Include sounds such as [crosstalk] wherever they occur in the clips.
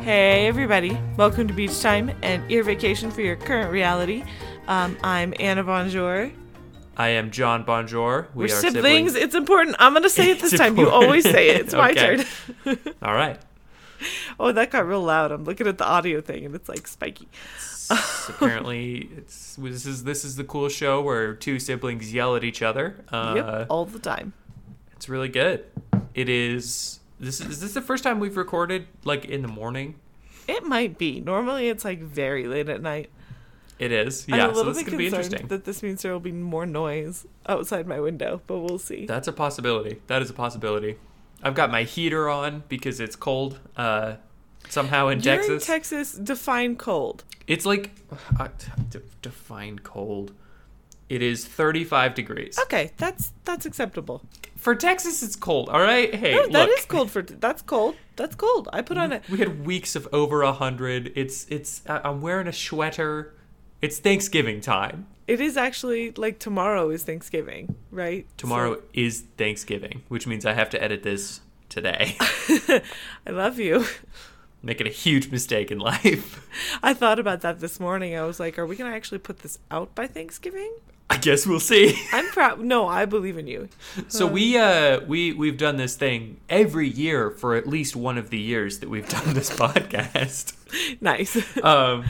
Hey, everybody. Welcome to Beach Time and Ear Vacation for your current reality. Um, I'm Anna Bonjour. I am Jon Bonjour. We We're are siblings. It's important. I'm going to say it this time. You always say it. It's my turn. [laughs] All right. Oh, that got real loud. I'm looking at the audio thing and it's like spiky. [laughs] apparently, it's this is this is the cool show where two siblings yell at each other. Uh, yep, all the time. It's really good. It is this is this the first time we've recorded like in the morning? It might be. Normally it's like very late at night. It is. Yeah, I'm a little so bit concerned That this means there will be more noise outside my window, but we'll see. That's a possibility. That is a possibility. I've got my heater on because it's cold. Uh, somehow in You're Texas. In Texas, define cold. It's like uh, define cold. It is 35 degrees. Okay, that's that's acceptable. For Texas, it's cold. All right. Hey, no, that look. is cold for that's cold. That's cold. I put on it. We had weeks of over a hundred. It's it's. I'm wearing a sweater. It's Thanksgiving time. It is actually like tomorrow is Thanksgiving, right? Tomorrow so. is Thanksgiving, which means I have to edit this today. [laughs] I love you. Making a huge mistake in life. [laughs] I thought about that this morning. I was like, are we going to actually put this out by Thanksgiving? I guess we'll see. [laughs] I'm proud. No, I believe in you. So um, we uh we we've done this thing every year for at least one of the years that we've [laughs] done this podcast. Nice. [laughs] um,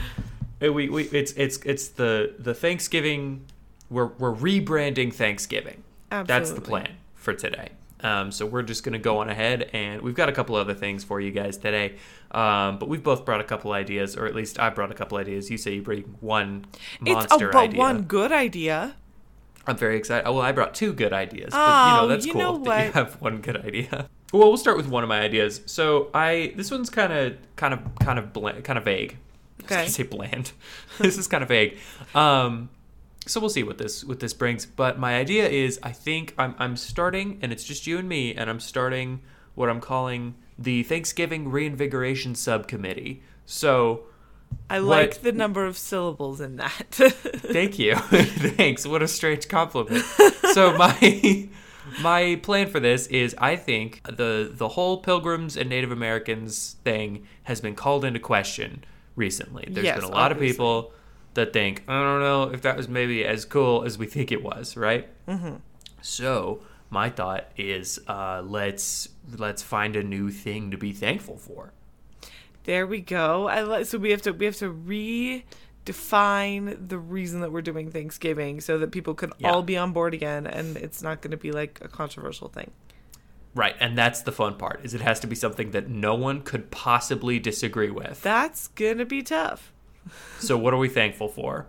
we, we it's it's it's the the Thanksgiving. We're we're rebranding Thanksgiving. Absolutely. That's the plan for today. Um, so we're just going to go on ahead, and we've got a couple other things for you guys today. Um, but we've both brought a couple ideas, or at least I brought a couple ideas. You say you bring one monster it's a, but idea. one good idea. I'm very excited. Oh, well, I brought two good ideas, but you know oh, that's you cool know [laughs] that you have one good idea. [laughs] Well, we'll start with one of my ideas. So I this one's kind of kind of kind of bland, kind of vague. Okay. I was gonna say bland. [laughs] this is kind of vague. Um, so we'll see what this what this brings. But my idea is, I think I'm I'm starting, and it's just you and me, and I'm starting what I'm calling the Thanksgiving Reinvigoration Subcommittee. So. I like the number of syllables in that. [laughs] thank you. [laughs] Thanks. What a strange compliment. So [laughs] my my plan for this is I think the the whole Pilgrims and Native Americans thing has been called into question recently. There's Yes, been a lot obviously. of people that think, I don't know if that was maybe as cool as we think it was, right? Mm-hmm. So my thought is, uh, let's let's find a new thing to be thankful for. There we go. I. So we have to we have to redefine the reason that we're doing Thanksgiving so that people can Yeah. all be on board again, and it's not going to be like a controversial thing. Right, and that's the fun part. Is it has to be something that no one could possibly disagree with. That's gonna be tough. [laughs] so what are we thankful for?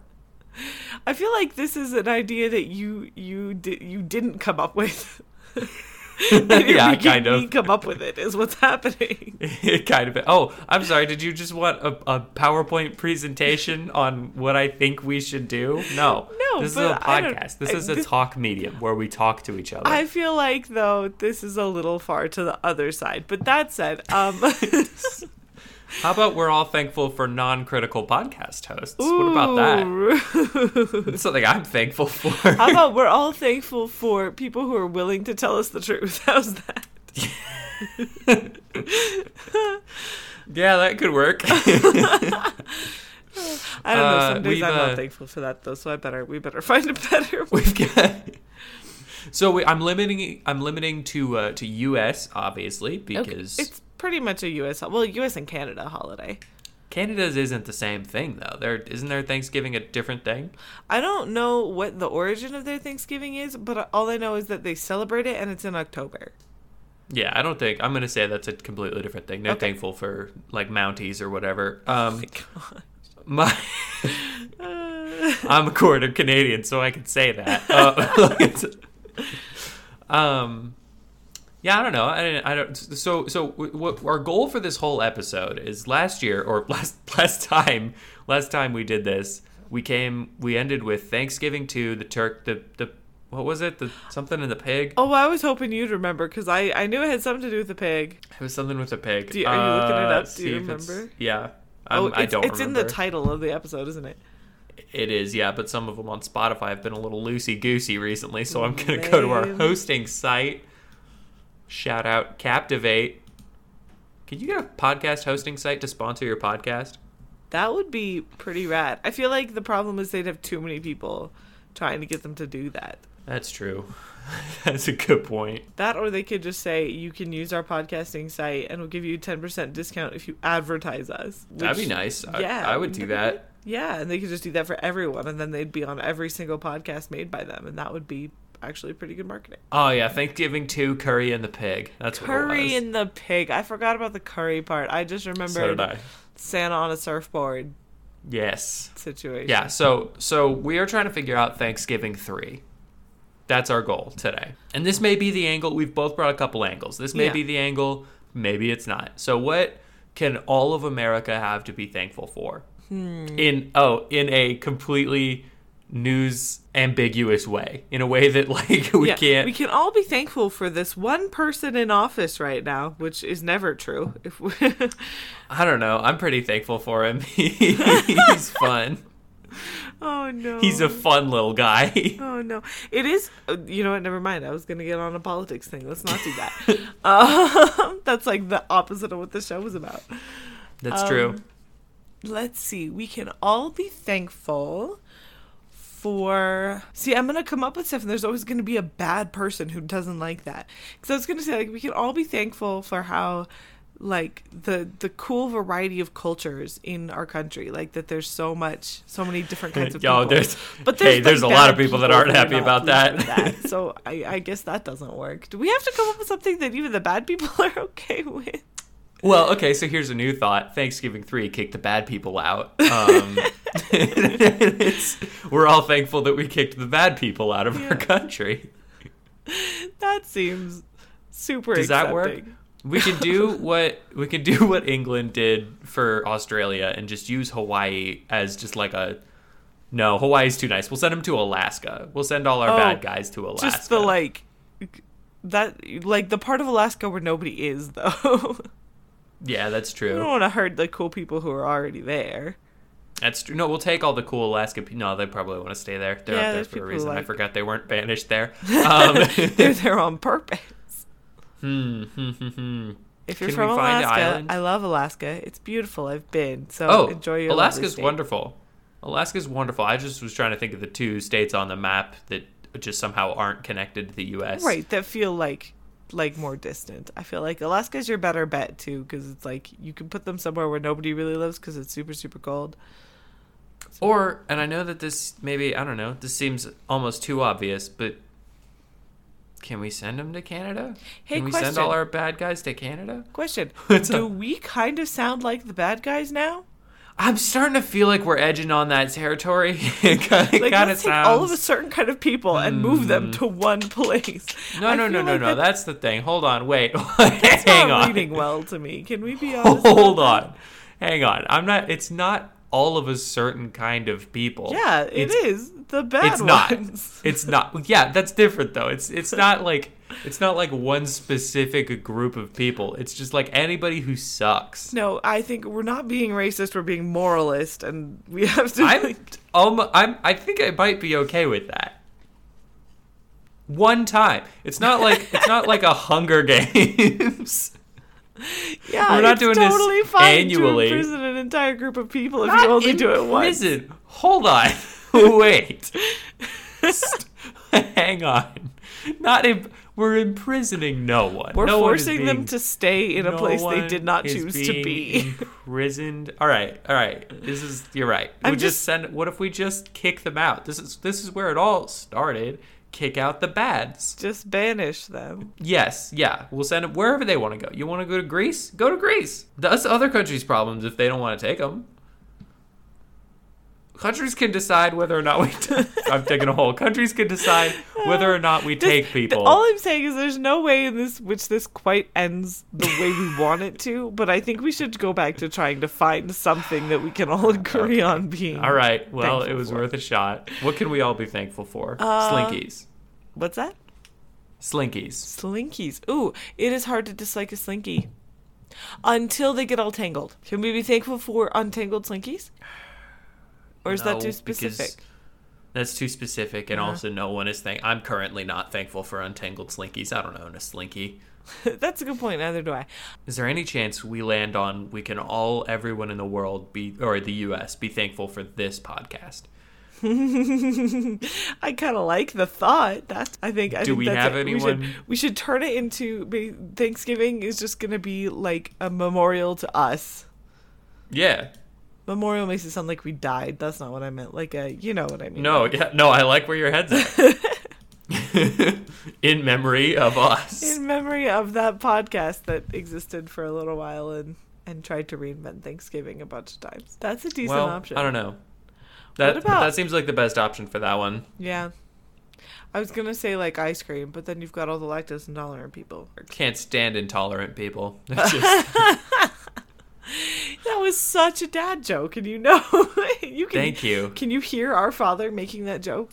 I feel like this is an idea that you you di- you didn't come up with. [laughs] [laughs] Yeah, kind of. come up with it is what's happening. it [laughs] kind of. Oh, I'm sorry. Did you just want a, a PowerPoint presentation on what I think we should do? No. No, This is a podcast. This is a this- talk medium where we talk to each other. I feel like though this is a little far to the other side. But that said, um [laughs] How about we're all thankful for non-critical podcast hosts? What about that? that? That's something I'm thankful for. [laughs] How about we're all thankful for people who are willing to tell us the truth? [laughs] How's that? [laughs] yeah, that could work. I don't know. Uh, Some days we've, I'm uh, not thankful for that though, so I better we better find a better. We've got. So we, I'm limiting. I'm limiting to uh, to U.S. obviously because it's pretty much a U.S. well, U.S. and Canada holiday. Canada's isn't the same thing though. There isn't their Thanksgiving a different thing. I don't know what the origin of their Thanksgiving is, but all I know is that they celebrate it and it's in October. Yeah, I don't think I'm gonna say that's a completely different thing. They're Okay. thankful for like Mounties or whatever. [laughs] Um, God. my Uh, [laughs] I'm a quarter Canadian, so I can say that. [laughs] Uh, um, yeah, I don't know. I, I don't. So, so what our goal for this whole episode is last year or [laughs] last last time last time we did this, we came we ended with Thanksgiving to the Turk, the the what was it? The something in the pig. oh, I was hoping you'd remember because I I knew it had something to do with the pig. It was something with a pig. Do you- are you looking it Uh, up? let's Do you see if it's- remember? Yeah. oh, I'm, I it's, don't it's in the title of the episode, isn't it? It is, yeah, but some of them on Spotify have been a little loosey goosey recently, so I'm going to go to our hosting site. Shout out Captivate. Can you get a podcast hosting site to sponsor your podcast? That would be pretty rad. I feel like the problem is they'd have too many people trying to get them to do that. That's true. [laughs] That's a good point. That or they could just say you can use our podcasting site and we'll give you a 10% discount if you advertise us. That'd be which- nice. I, yeah, I would do that. Yeah, and they could just do that for everyone and then they'd be on every single podcast made by them and that would be actually pretty good marketing. Oh yeah, Thanksgiving two curry and the pig. That's what it Curry and the pig. I forgot about the curry part. I just so remembered I. Santa on a surfboard Yes. situation. Yeah. So so we are trying to figure out Thanksgiving three. That's our goal today. And this may be the angle. We've both brought a couple angles. This may Yeah. be the angle. Maybe it's not. So what can all of America have to be thankful for? Hmm. In oh, in a completely news ambiguous way. In a way that [laughs] like we Yeah, can't. We can all be thankful for this one person in office right now, which is never true. If we, [laughs] I don't know. I'm pretty thankful for him. [laughs] He's fun. oh no, He's a fun little guy. Oh no, it is. uh, You know what? Never mind. I was gonna get on a politics thing. Let's not do that. um, that's like the opposite of what the show was about. That's Um, true. Let's see. We can all be thankful for. See, I'm gonna come up with stuff, and there's always gonna be a bad person who doesn't like that. Because I was gonna say, like, we can all be thankful for how, like, the the cool variety of cultures in our country. Like that, there's so much, so many different kinds of [laughs] Yo, people. there's But hey, like, there's a lot of bad people that aren't happy about pleased that. [laughs] So I, I guess that doesn't work. Do we have to come up with something that even the bad people [laughs] are okay with? Well, okay, so here's a new thought. Thanksgiving 3, kick the bad people out. Um, [laughs] we're all thankful that we kicked the bad people out of Yeah. our country. That seems super. Does that work? We can do what we can do what England did for Australia and just use Hawaii as just like a no, Hawaii's too nice. We'll send them to Alaska. We'll send all our Oh, bad guys to Alaska. Just the like that, like the part of Alaska where nobody is, though. [laughs] Yeah, that's true. don't want to hurt the cool people who are already there. That's true. No, we'll take all the cool Alaska. Pe- no, they probably want to stay there. They're Yeah, up there for a people reason. I forgot they weren't banished there. [laughs] Um, [laughs] They're there on purpose. hmm, hmm, hmm, hmm. If you're Can from Alaska. I love Alaska. It's beautiful. I've been. So Oh, enjoy your Alaska's wonderful. Alaska's wonderful. I just was trying to think of the two states on the map that just somehow aren't connected to the U.S. Right, that feel like like more distant. I feel like Alaska's your better bet too because it's like you can put them somewhere where nobody really lives because it's super super cold. Or, and I know that this maybe I don't know. This seems almost too obvious, but can we send them to Canada? Hey, can we question. send all our bad guys to Canada? Question: [laughs] Do we kind of sound like the bad guys now? I'm starting to feel like we're edging on that territory. [laughs] it kind of Like sounds. let's take all of a certain kind of people and move them Hmm. to one place. No, I no, no, no, like no. that- That's the thing. Hold on. Wait. [laughs] that's Hang not on. reading well to me. Can we be [laughs] honest? Hold on. Hang on. I'm not. It's not all of a certain kind of people. Yeah, it It's- is the bad It's not. ones. It's not. Yeah, that's different though. It's it's not like it's not like one specific group of people. It's just like anybody who sucks. No, I think we're not being racist. We're being moralist, and we have to. I'm um, I'm I think I might be okay with that. One time. It's not like it's not like a Hunger [laughs] Games. yeah, we're not it's doing this totally fine annually. to imprison an entire group of people if Not you only in do it once. prison. Hold on. [laughs] Wait. [laughs] Hang on. Not in, we're imprisoning no one. We're no one is forcing them to stay in a no place they did not choose to be. [laughs] imprisoned. All right, all right. This is you're right. We I'm just, just- send. What if we just kick them out? This is this is where it all started. Kick out the bads. Just banish them. Yes, yeah. We'll send them wherever they want to go. You want to go to Greece? Go to Greece. That's other countries' problems if they don't want to take them. Countries can decide whether or not we. i [laughs] I'm taking a hole. Countries can decide whether or not we take people. all I'm saying is there's no way in this which this quite ends the way we want it to, but I think we should go back to trying to find something that we can all agree on being. all right. Well, it was for. worth a shot. What can we all be thankful for? Uh, Slinkies. What's that? Slinkies. Slinkies. Ooh, it is hard to dislike a slinky. Until they get all tangled. Can we be thankful for untangled slinkies? Or is that too specific? That's too specific, and Uh-huh. also no one is thank. I'm currently not thankful for untangled slinkies. I don't own a slinky. [laughs] That's a good point. Neither do I. Is there any chance we land on we can all everyone in the world be or the U.S. be thankful for this podcast? [laughs] I kind of like the thought. That's I think. I Do think we that's have it. We should, anyone- we should turn it into Thanksgiving is just gonna be like a memorial to us. Yeah. Memorial makes it sound like we died. That's not what I meant. Like a, you know what I mean. No. Yeah. No. I like where your head's at. [laughs] in memory of us. In memory of that podcast that existed for a little while and and tried to reinvent Thanksgiving a bunch of times. That's a decent well, option. I don't know. That about- that seems like the best option for that one. Yeah. I was gonna say like ice cream, but then you've got all the lactose intolerant people. Can't stand intolerant people. [laughs] It's just- [laughs] That was such a dad joke, and you know, [laughs] you can. thank you. Can you hear our father making that joke?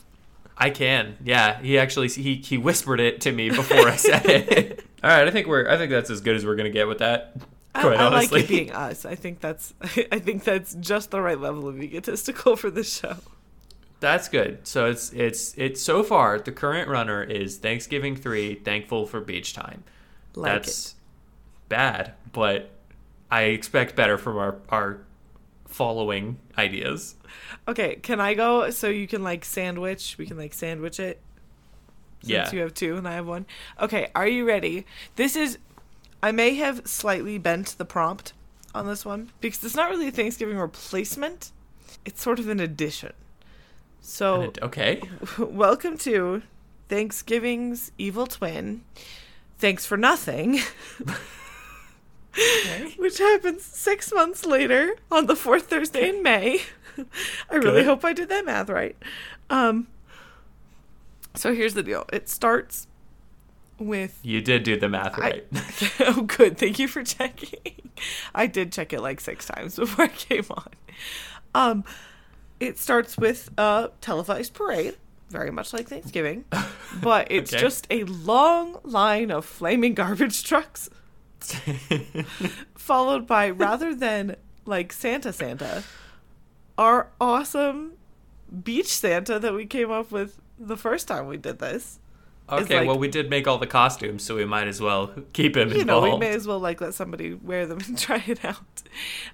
I can. Yeah, he actually he he whispered it to me before I said it. [laughs] [laughs] All right, I think we're I think that's as good as we're gonna get with that. I, Quite I like honestly. it being us. I think that's. I think that's just the right level of egotistical for this show. That's good. So it's it's it's so far the current runner is Thanksgiving three. Thankful for beach time. Like That's bad, but I expect better from our our following ideas. Okay, can I go so you can like sandwich? We can like sandwich it. Since Yeah. you have two and I have one. Okay, are you ready? This is. I may have slightly bent the prompt on this one because it's not really a Thanksgiving replacement. It's sort of an addition. So it- okay. [laughs] welcome to Thanksgiving's evil twin. Thanks for nothing. [laughs] [laughs] Which happens six months later on the fourth Thursday in May. [laughs] I really Good. hope I did that math right. Um, so here's the deal. It starts with You did do the math I- right. [laughs] oh, good. Thank you for checking. I did check it like six times before I came on. Um, it starts with a televised parade, very much like Thanksgiving, but it's Okay. just a long line of flaming garbage trucks, [laughs] followed by rather than like Santa Santa, our awesome beach Santa that we came up with the first time we did this. Okay, like- well we did make all the costumes, so we might as well keep him you know, we may as well like let somebody wear them [laughs] and try it out.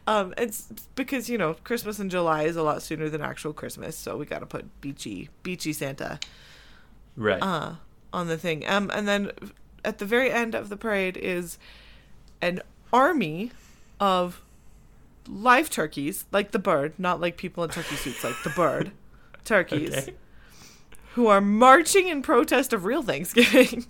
Um, it's because you know Christmas in July is a lot sooner than actual Christmas, so we got to put beachy, beachy Santa right. uh, on the thing. Um, and then at the very end of the parade is an army of live turkeys, like the bird, not like people in turkey suits, like the bird, [laughs] turkeys, Okay. who are marching in protest of real Thanksgiving.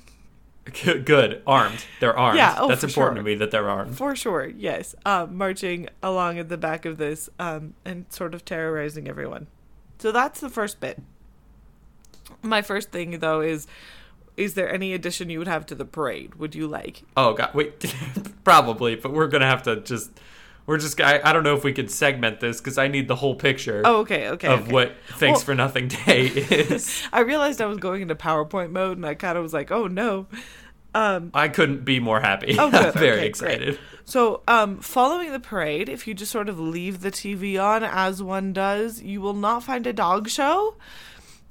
Good, good. Armed. They're armed. Yeah, oh, That's important sure. to me that they're armed. For sure, yes. Um, marching along at the back of this um, and sort of terrorizing everyone. So that's the first bit. My first thing, though, is is there any addition you would have to the parade? Would you like? Oh god, wait. [laughs] Probably, but we're gonna have to just. We're just. I, I don't know if we could segment this because I need the whole picture Oh, okay, okay. of okay. what Thanks Well- for Nothing Day [laughs] is. I realized I was going into PowerPoint mode, and I kind of was like, "Oh no." Um, I couldn't be more happy. Oh, [laughs] good. I'm very Okay, excited. So, um, following the parade, if you just sort of leave the TV on as one does, you will not find a dog show,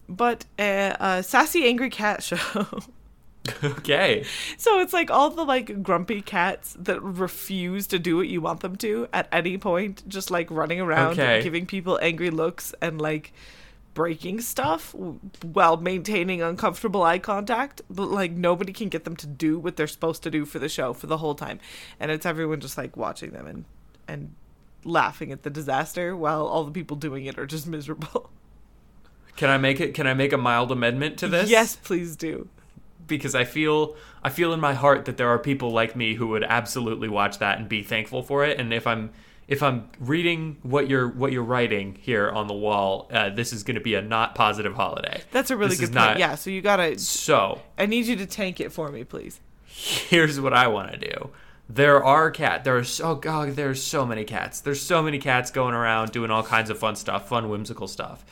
but a, a sassy angry cat show. [laughs] okay. so it's like all the like grumpy cats that refuse to do what you want them to at any point, just like running around, Okay. giving people angry looks and like breaking stuff while maintaining uncomfortable eye contact but like nobody can get them to do what they're supposed to do for the show for the whole time and it's everyone just like watching them and and laughing at the disaster while all the people doing it are just miserable [laughs] Can I make it? Can I make a mild amendment to this? yes please do because I feel I feel in my heart that there are people like me who would absolutely watch that and be thankful for it. And if I'm if I'm reading what you're what you're writing here on the wall, uh, this is going to be a not positive holiday. that's a really This good point not- yeah so you gotta So i need you to tank it for me please here's what I want to do. There are cat. There are so god. There's so many cats. There's so many cats going around doing all kinds of fun stuff, fun whimsical stuff.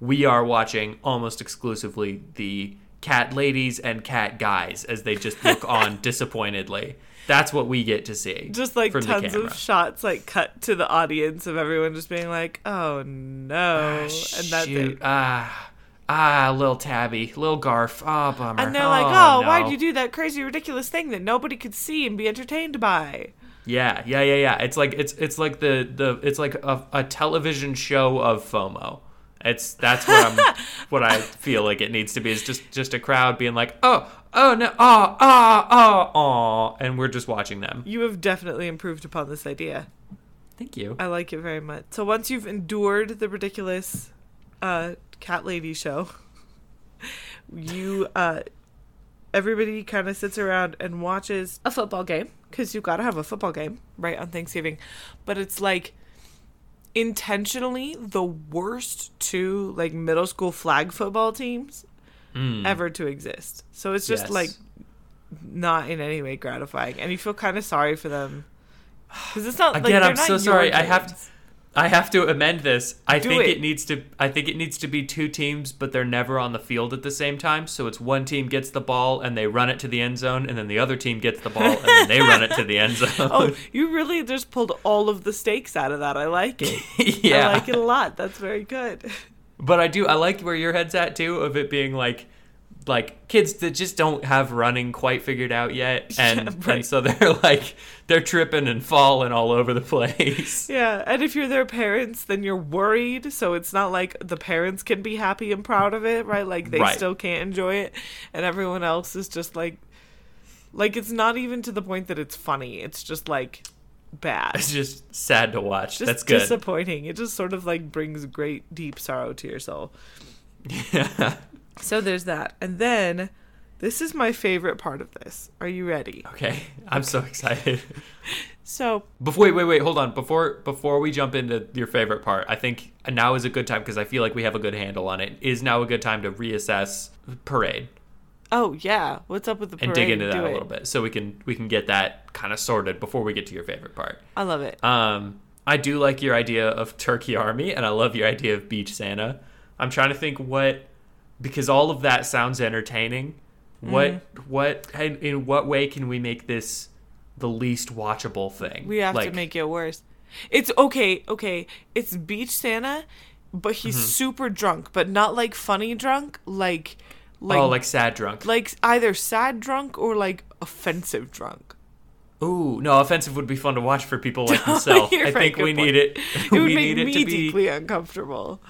We are watching almost exclusively the cat ladies and cat guys as they just look [laughs] on disappointedly. That's what we get to see. just like from tons of shots like cut to the audience of everyone just being like oh no and that's it Ah, ah, little Tabby, little Garf, oh bummer. And they're like, oh, no." why'd you do that crazy, ridiculous thing that nobody could see and be entertained by? Yeah, yeah, yeah, yeah. It's like it's it's like the the it's like a, a television show of FOMO. It's that's what I'm [laughs] what I feel like it needs to be is just just a crowd being like, oh, oh no, oh, oh, oh, oh, and we're just watching them. You have definitely improved upon this idea. Thank you. I like it very much. So once you've endured the ridiculous uh, cat lady show, [laughs] you uh, everybody kind of sits around and watches a football game because you've got to have a football game right on Thanksgiving, but it's like intentionally the worst two like middle school flag football teams Mm. ever to exist. So it's just Yes. like not in any way gratifying, and you feel kind of sorry for them because it's not like Again, they're I'm not so sorry. I have games. I have to amend this. I Do think it. it. needs to. I think it needs to be two teams, but they're never on the field at the same time. So it's one team gets the ball and they run it to the end zone, and then the other team gets the ball and then they run it to the end [laughs] zone. Oh, you really just pulled all of the stakes out of that. I like it. [laughs] yeah. I like it a lot. That's very good. But I do. I like where your head's at too, of it being like, like kids that just don't have running quite figured out yet, [laughs] and Yeah, right. and so they're [laughs] like they're tripping and falling all over the place. [laughs] Yeah, and if you're their parents, then you're worried. So it's not like the parents can be happy and proud of it, right? Like they Right. still can't enjoy it, and everyone else is just like, like it's not even to the point that it's funny. It's just like bad. It's just sad to watch. just That's good. disappointing. It just sort of like brings great deep sorrow to your soul. yeah. So there's that. And then this is my favorite part of this. Are you ready? Okay, [laughs] I'm so excited. [laughs] So, Before wait, wait, wait, hold on. Before before we jump into your favorite part, I think now is a good time because I feel like we have a good handle on it. Is now a good time to reassess parade oh yeah, what's up with the parade? and dig into that Do a it. little bit, so we can we can get that kind of sorted before we get to your favorite part. I love it. Um, I do like your idea of Turkey Army, and I love your idea of Beach Santa. I'm trying to think what because all of that sounds entertaining. What Mm-hmm. what in, in what way can we make this the least watchable thing? We have to Like, make it worse. It's okay, okay. It's Beach Santa, but he's Mm-hmm. super drunk, but not like funny drunk, like like oh like sad drunk. like either sad drunk or like offensive drunk. Ooh, no, offensive would be fun to watch for people like [laughs] myself. I right, think we point. need it. [laughs] It we would make need it me to be. deeply uncomfortable.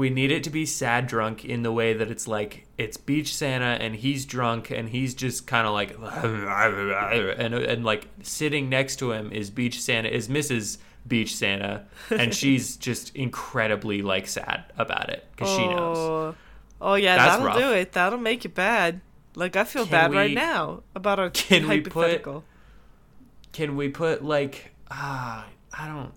We need it to be sad drunk in the way that it's like it's Beach Santa and he's drunk and he's just kind of like [laughs] and and like sitting next to him is Beach Santa is Mrs. Beach Santa and [laughs] she's just incredibly like sad about it because she knows. Oh, oh yeah, That's that'll rough. do it. That'll make it bad. Like I feel Can bad right now about our can we put- Can we put like ah I don't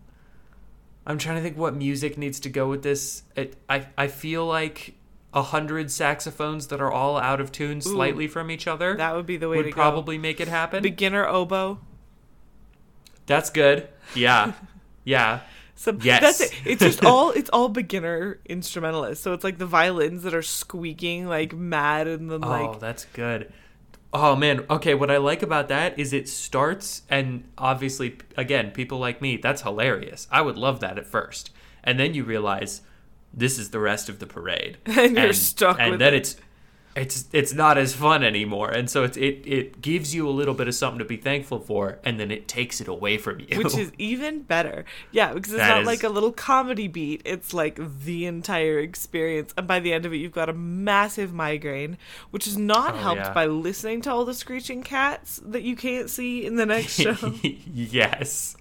I'm trying to think what music needs to go with this. It, I I feel like a hundred saxophones that are all out of tune slightly from each other that would be the way would to probably make it happen. Beginner oboe. That's good. Yeah. [laughs] Yeah. So Yes. that's it. It's just [laughs] all it's all beginner instrumentalists. So it's like the violins that are squeaking like mad and then oh, like Oh, that's good. Oh man. Okay, what I like about that is it starts and obviously again, people like me, that's hilarious. I would love that at first. And then you realize this is the rest of the parade. [laughs] And you're stuck And then it. it's it's it's not as fun anymore. And so it's it it gives you a little bit of something to be thankful for and then it takes it away from you. which is [laughs] even better. Yeah, because it's That not is- like a little comedy beat. It's like the entire experience. And by the end of it, you've got a massive migraine, which is not Oh, helped yeah. by listening to all the screeching cats that you can't see in the next show. [laughs] yes.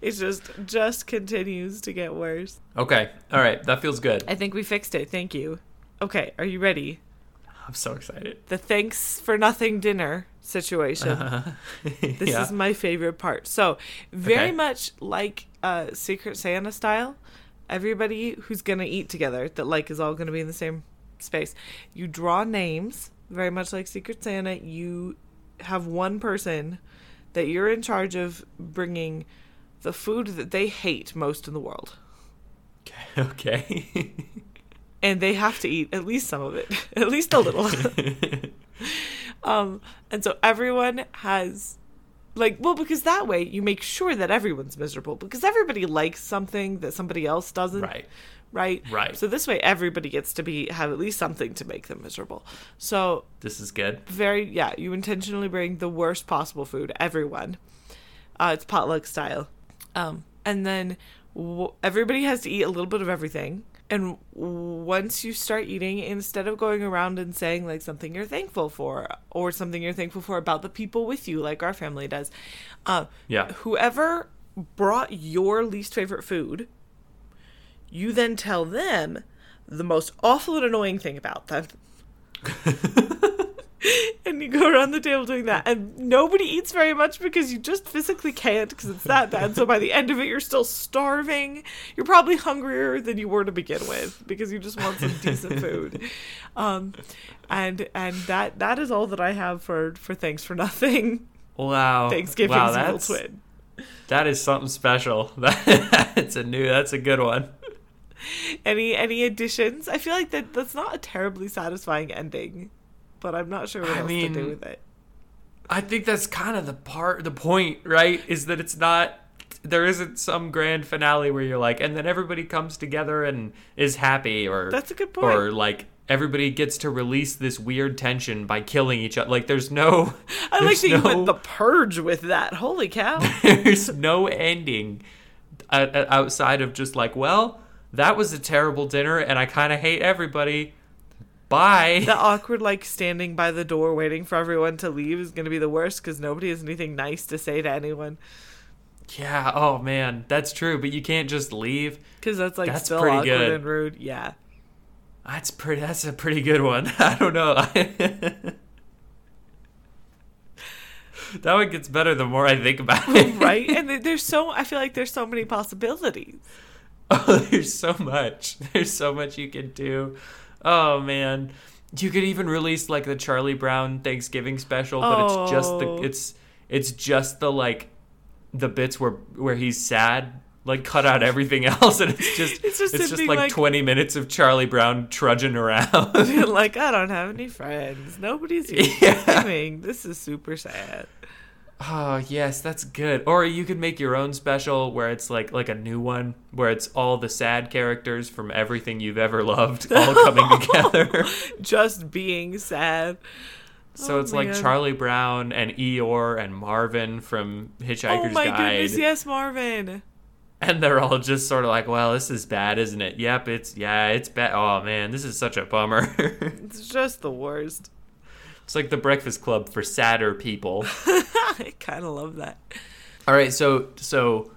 it just just continues to get worse. Okay. All right. That feels good. I think we fixed it. Thank you. Okay, are you ready? I'm so excited. The thanks for nothing dinner situation. [laughs] This yeah. is my favorite part. So, very Okay. much like uh, Secret Santa style, everybody who's gonna eat together, that like is all gonna be in the same space. You draw names, very much like Secret Santa. You have one person that you're in charge of bringing the food that they hate most in the world, [laughs] okay. And they have to eat at least some of it, [laughs] at least a little. [laughs] Um, and so everyone has like well because that way you make sure that everyone's miserable because everybody likes something that somebody else doesn't right. right? Right. So this way everybody gets to be have at least something to make them miserable. So This is good. very yeah, you intentionally bring the worst possible food everyone. Uh it's potluck style. Um and then w- everybody has to eat a little bit of everything. And once you start eating, instead of going around and saying like something you're thankful for or something you're thankful for about the people with you, like our family does, uh, Yeah. whoever brought your least favorite food, you then tell them the most awful and annoying thing about them. [laughs] [laughs] and you go around the table doing that, and nobody eats very much because you just physically can't because it's that bad. So by the end of it, you're still starving. You're probably hungrier than you were to begin with because you just want some decent food. [laughs] Um, and and that that is all that I have for for thanks for nothing. Wow. Thanksgiving's wow, that's, twin. That is something special. [laughs] That's a new. That's a good one. Any any additions? I feel like that that's not a terribly satisfying ending, but I'm not sure what I else to do with it. I think that's kind of the part, the point, right? Is that it's not. There isn't some grand finale where you're like, and then everybody comes together and is happy, or That's a good point. or like everybody gets to release this weird tension by killing each other. Like there's no, [laughs] I like [laughs] there's that you no- went the purge with that. Holy cow! [laughs] there's no ending uh, uh, outside of just like, well, that was a terrible dinner, and I kind of hate everybody. Bye. the awkward like standing by the door waiting for everyone to leave is going to be the worst because nobody has anything nice to say to anyone Yeah. Oh man, that's true. But you can't just leave. because that's like That's still pretty awkward good. and rude. Yeah. That's pretty. That's a pretty good one. [laughs] I don't know. [laughs] that one gets better the more I think about it. [laughs] right and there's so i feel like there's so many possibilities Oh, there's so much. There's so much you can do. Oh man, you could even release like the Charlie Brown Thanksgiving special, but it's just the Oh. it's it's just the like the bits where where he's sad. Like cut out everything else, and it's just [laughs] It's just him just like, like- 20 minutes of Charlie Brown trudging around. [laughs] like i don't have any friends nobody's [laughs] here Yeah. This is super sad Oh yes, that's good. Or you could make your own special where it's like like a new one where it's all the sad characters from everything you've ever loved [laughs] all coming together. [laughs] just being sad So Oh, it's like. Charlie Brown and Eeyore and Marvin from Hitchhiker's Guide. oh my Guide, goodness yes marvin and they're all just sort of like, "Well, this is bad, isn't it? Yep, it's yeah, it's bad. Oh man, this is such a bummer." [laughs] it's just the worst it's like the Breakfast Club for sadder people. [laughs] i kind of love that All right, so so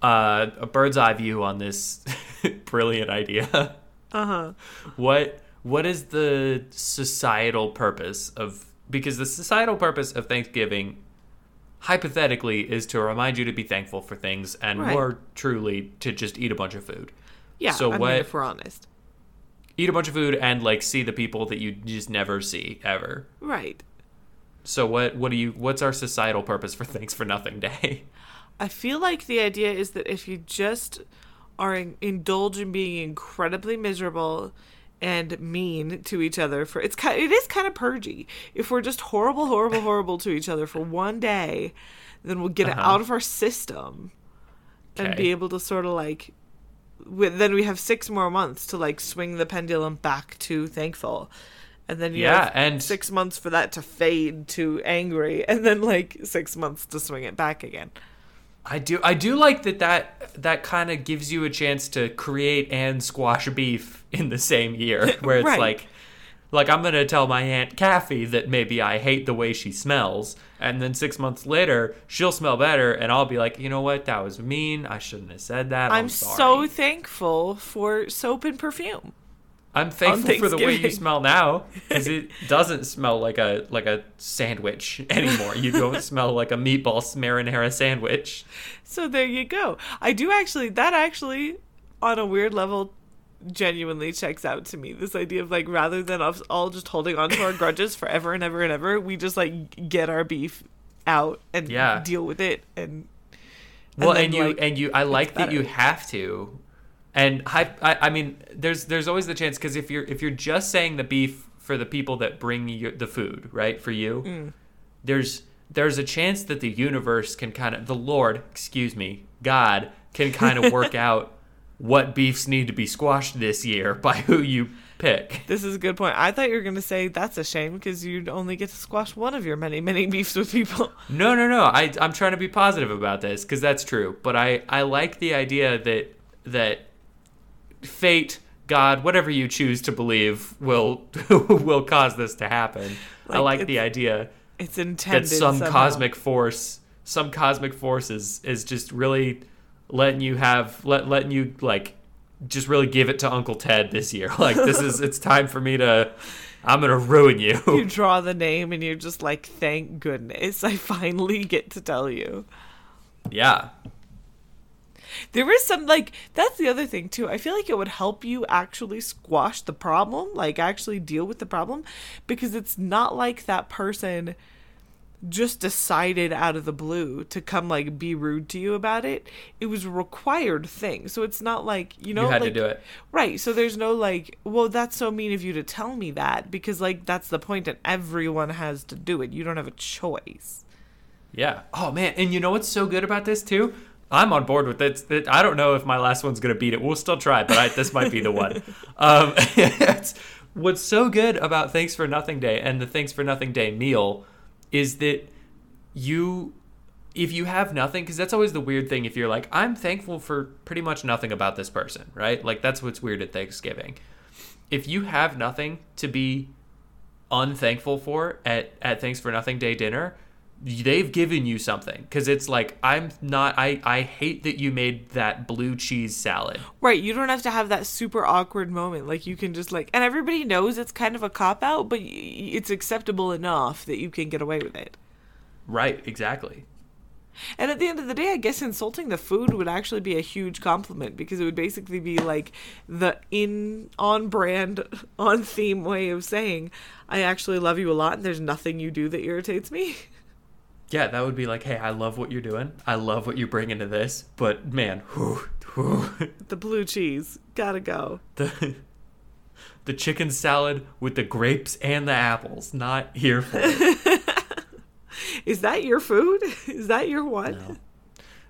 uh, a bird's eye view on this [laughs] brilliant idea. uh-huh what what is the societal purpose of because the societal purpose of Thanksgiving hypothetically is to remind you to be thankful for things and Right. more truly to just eat a bunch of food. yeah So I what- mean, if we're honest Eat a bunch of food and like see the people that you just never see ever. right So what what do you what's our societal purpose for [laughs] Thanks for Nothing Day? I feel like the idea is that if you just are in, indulge in being incredibly miserable and mean to each other for it's kind it is kind of purgy. If we're just horrible, horrible, horrible to each other for one day, then we'll get it Uh-huh. out of our system and be able to sort of like then we have six more months to like swing the pendulum back to thankful. And then you Yeah, have and- six months for that to fade to angry, [laughs] and then like six months to swing it back again. I do I do like that that that kind of gives you a chance to create and squash beef in the same year [laughs] where it's Right. like like I'm going to tell my aunt Kathy that maybe I hate the way she smells and then 6 months later she'll smell better and I'll be like, "You know what? That was mean. I shouldn't have said that. I'm, I'm sorry." so thankful for soap and perfume. I'm thankful for the way you smell now cuz [laughs] it doesn't smell like a like a sandwich [laughs] anymore. you don't [laughs] smell like a meatball marinara sandwich. So there you go. I do actually that actually on a weird level genuinely checks out to me. This idea of like rather than us all just holding on to our [laughs] grudges forever and ever and ever, we just like get our beef out and Yeah. deal with it and well then, and you like, and you i like that you have to and I, I i mean there's there's always the chance because if you're if you're just saying the beef for the people that bring you the food right for you Mm. there's there's a chance that the universe can kind of the lord excuse me god can kind of work [laughs] out what beefs need to be squashed this year by who you pick. This is a good point. I thought you were going to say that's a shame because you'd only get to squash one of your many, many beefs with people. [laughs] No, no, no. I, I'm trying to be positive about this because that's true. But I, I like the idea that that fate, God, whatever you choose to believe, will [laughs] will cause this to happen. I Like, like the idea It's intended. that some somehow. cosmic force, some cosmic force is is just really letting you have let letting you like just really give it to Uncle Ted this year. [laughs] Like this is it's time for me to I'm gonna ruin you. You draw the name and you're just like, thank goodness, I finally get to tell you. yeah. There is some like that's the other thing too. I feel like it would help you actually squash the problem, like actually deal with the problem because it's not like that person just decided out of the blue to come like be rude to you about it. It was a required thing. So it's not like, you know, you had like, to do it. Right. So there's no like, well, that's so mean of you to tell me that because like that's the point and everyone has to do it. You don't have a choice. Yeah. Oh man, and you know what's so good about this too? I'm on board with it. It- I don't know if my last one's gonna beat it. We'll still try, but I, this might be the one. [laughs] Um, [laughs] what's so good about Thanks for Nothing Day and the Thanks for Nothing Day meal is that you, if you have nothing, because that's always the weird thing. If you're like, I'm thankful for pretty much nothing about this person, right? Like that's what's weird at Thanksgiving. If you have nothing to be unthankful for at at Thanks for Nothing Day dinner, they've given you something because it's like I'm not. I I hate that you made that blue cheese salad. Right. You don't have to have that super awkward moment. Like you can just like, and everybody knows it's kind of a cop out, but it's acceptable enough that you can get away with it. Right. Exactly. And at the end of the day, I guess insulting the food would actually be a huge compliment because it would basically be like the in on brand, [laughs] on theme way of saying, I actually love you a lot and there's nothing you do that irritates me. [laughs] Yeah, that would be like, hey, I love what you're doing. I love what you bring into this, but man, whew, whew, The blue cheese, gotta go. the the chicken salad with the grapes and the apples, not here for. it. [laughs] Is that your food? Is that your one? No.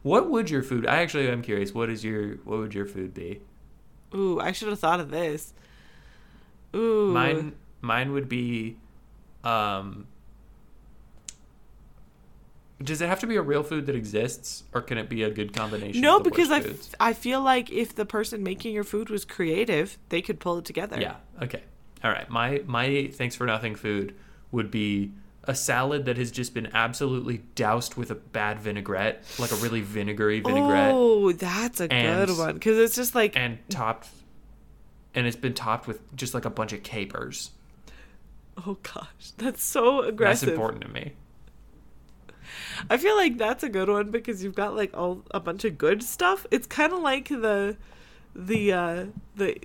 What would your food? I actually am curious. What is your what would your food be? Ooh, I should have thought of this. Ooh. Mine mine would be um does it have to be a real food that exists or can it be a good combination No, because I, worst f- foods? I feel like if the person making your food was creative, they could pull it together. Yeah. Okay. All right. My my thanks for nothing food would be a salad that has just been absolutely doused with a bad vinaigrette, like a really vinegary vinaigrette, Oh, that's a And- good one because it's just like and topped, and it's been topped with just like a bunch of capers. oh gosh, that's so aggressive That's important to me. I feel like that's a good one because you've got like all a bunch of good stuff. It's kind of like the the uh the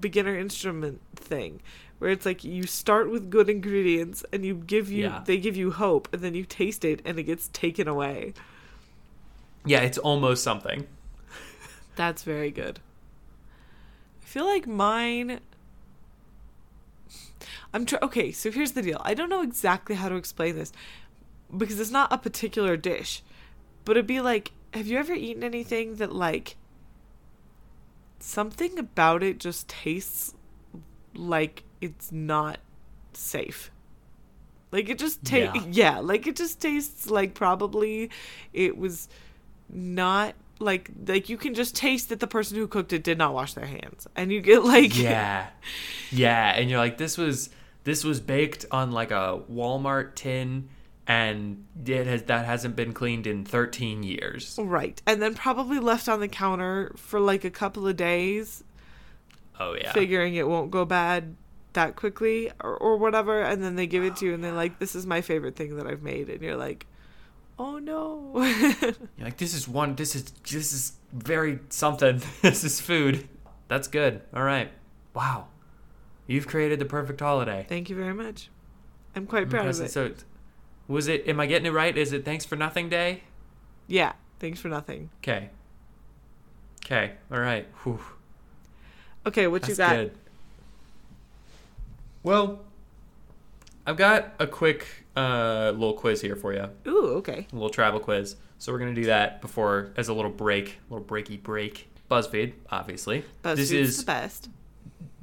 beginner instrument thing where it's like you start with good ingredients and you give you Yeah. they give you hope and then you taste it and it gets taken away. Yeah, it's almost something. [laughs] That's very good. I feel like mine. I'm tr- okay. So here's the deal. I don't know exactly how to explain this because it's not a particular dish, but it'd be like, have you ever eaten anything that like something about it just tastes like it's not safe? Like it just tastes, Yeah. yeah, like it just tastes like probably it was not like like you can just taste that the person who cooked it did not wash their hands and you get like Yeah. Yeah, and you're like this was this was baked on like a Walmart tin and it has that hasn't been cleaned in 13 years. right and then probably left on the counter for like a couple of days Oh yeah. figuring it won't go bad that quickly or, or whatever and then they give it to you and they're like this is my favorite thing that i've made and you're like oh no [laughs] You're like this is one this is this is very something. [laughs] this is food. That's good. All right. Wow. You've created the perfect holiday. thank you very much i'm quite proud of it So was it am I getting it right? Is it thanks for nothing day? yeah thanks for nothing Okay. Okay. All right. Whew. okay what you That's got good. Well, I've got a quick uh, little quiz here for you, ooh okay a little travel quiz. So we're gonna do that before as a little break, little breaky break. BuzzFeed, obviously. BuzzFeed's this is the best.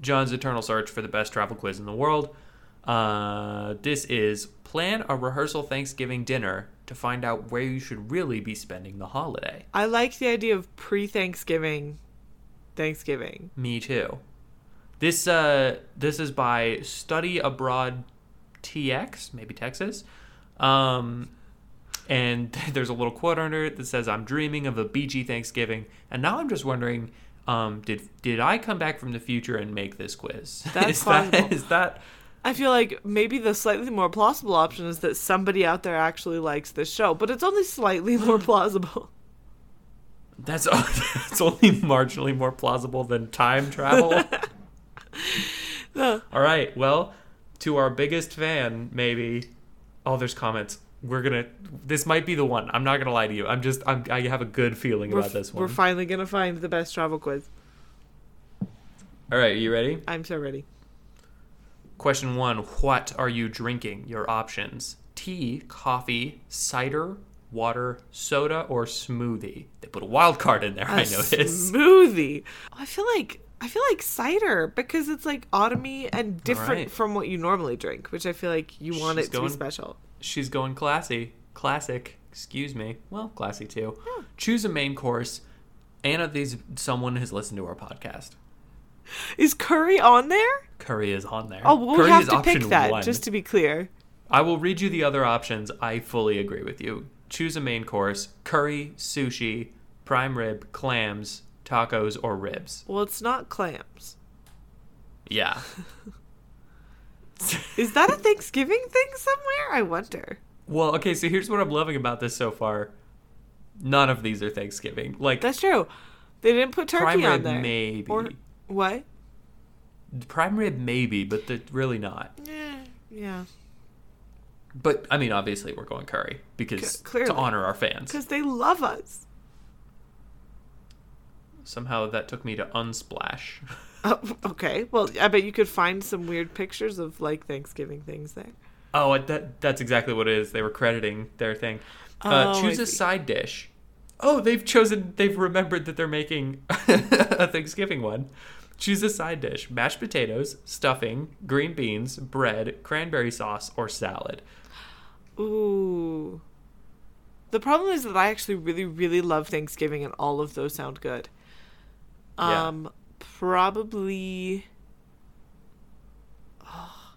Jon's eternal search for the best travel quiz in the world. Uh, this is plan a rehearsal Thanksgiving dinner to find out where you should really be spending the holiday. I like the idea of pre-Thanksgiving, Thanksgiving. Me too. This uh this is by Study Abroad TX, maybe Texas. Um and [laughs] there's a little quote under it that says I'm dreaming of a BG Thanksgiving and now I'm just wondering um did did I come back from the future and make this quiz? [laughs] That's is that is that I feel like maybe the slightly more plausible option is that somebody out there actually likes this show, but it's only slightly more [laughs] plausible. that's [laughs] that's only marginally more plausible than time travel. [laughs] No. All right. Well, to our biggest fan, maybe. Oh, there's comments. We're gonna. This might be the one. I'm not gonna lie to you. I'm just. I'm, I have a good feeling We're, about this one. we're finally gonna find the best travel quiz. All right. Are you ready? I'm so ready. Question one. What are you drinking? Your options: tea, coffee, cider, water, soda, or smoothie. They put a wild card in there. A I noticed. smoothie. I feel like I feel like cider because it's like autumny and different right. from what you normally drink, which I feel like you want She's it to going- be special. She's going classy. Classic. Excuse me. Well, classy too. Choose a main course. and Anna, these someone has listened to our podcast. [laughs] Is curry on there? Curry is on there. Oh, we'll Curry have to pick that one. just to be clear. I will read you the other options. I fully agree with you. Choose a main course: curry, sushi, prime rib, clams, tacos, or ribs. Well, it's not clams. Yeah. [laughs] Is that a Thanksgiving thing somewhere? I wonder. well, okay. So here's what I'm loving about this so far. None of these are Thanksgiving. Like That's true. They didn't put turkey prime on rib, there. maybe. Or what? prime rib, maybe, but they're really not. Eh, yeah. But I mean, obviously, we're going curry because C- clearly. to honor our fans. Because they love us. Somehow that took me to unsplash. [laughs] Oh, okay. Well, I bet you could find some weird pictures of like Thanksgiving things there. Oh, that that's exactly what it is. They were crediting their thing. Uh, Oh, choose a side dish. Oh, they've chosen. They've remembered that they're making [laughs] a Thanksgiving one. Choose a side dish: mashed potatoes, stuffing, green beans, bread, cranberry sauce, or salad. Ooh. The problem is that I actually really, really love Thanksgiving, and all of those sound good. Yeah. Um, probably. Oh,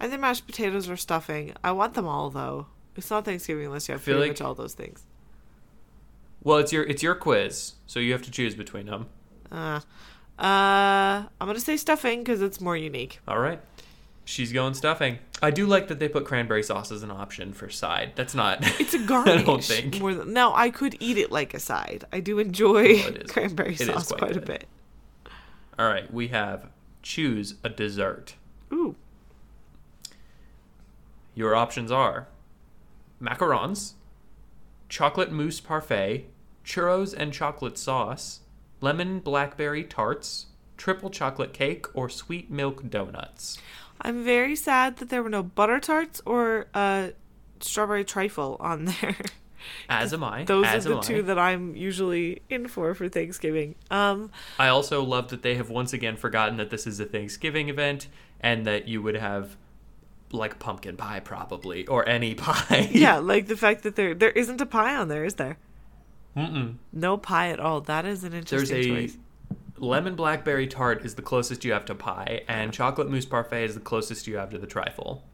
I think mashed potatoes or stuffing. I want them all though. It's not Thanksgiving unless you have pretty like- much all those things. Well, it's your it's your quiz, so you have to choose between them. Uh, uh, I'm gonna say stuffing because it's more unique. All right. She's going stuffing. I do like that they put cranberry sauce as an option for side. That's not. It's a garnish. [laughs] I don't think. More than, now, I could eat it like a side. I do enjoy Well, [laughs] cranberry it sauce quite quite, a bit. All right. We have choose a dessert. Ooh. Your options are macarons, chocolate mousse parfait, churros and chocolate sauce, lemon blackberry tarts, triple chocolate cake, or sweet milk donuts. I'm very sad that there were no butter tarts or uh, strawberry trifle on there. [laughs] As am I. [laughs] Those as are the two I. that I'm usually in for for Thanksgiving. Um, I also love that they have once again forgotten that this is a Thanksgiving event and that you would have like pumpkin pie probably or any [laughs] pie. yeah, like the fact that there there isn't a pie on there, is there? Mm-mm. No pie at all. That is an interesting choice. There's a choice. lemon blackberry tart is the closest you have to pie, and chocolate mousse parfait is the closest you have to the trifle.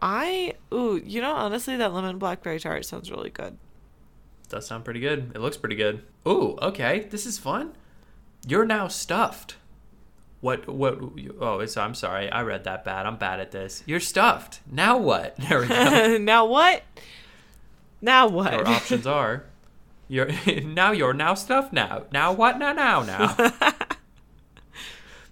I ooh, you know, honestly, that lemon blackberry tart sounds really good. Does sound pretty good. It looks pretty good. Ooh, okay, this is fun. You're now stuffed. What? What? Oh, it's. I'm sorry. I read that bad. I'm bad at this. You're stuffed. Now what? [laughs] There we go. [laughs] now what? Now what? Your options are. [laughs] You're [laughs] now. You're now stuffed. Now. Now what? Now. Now. Now. [laughs]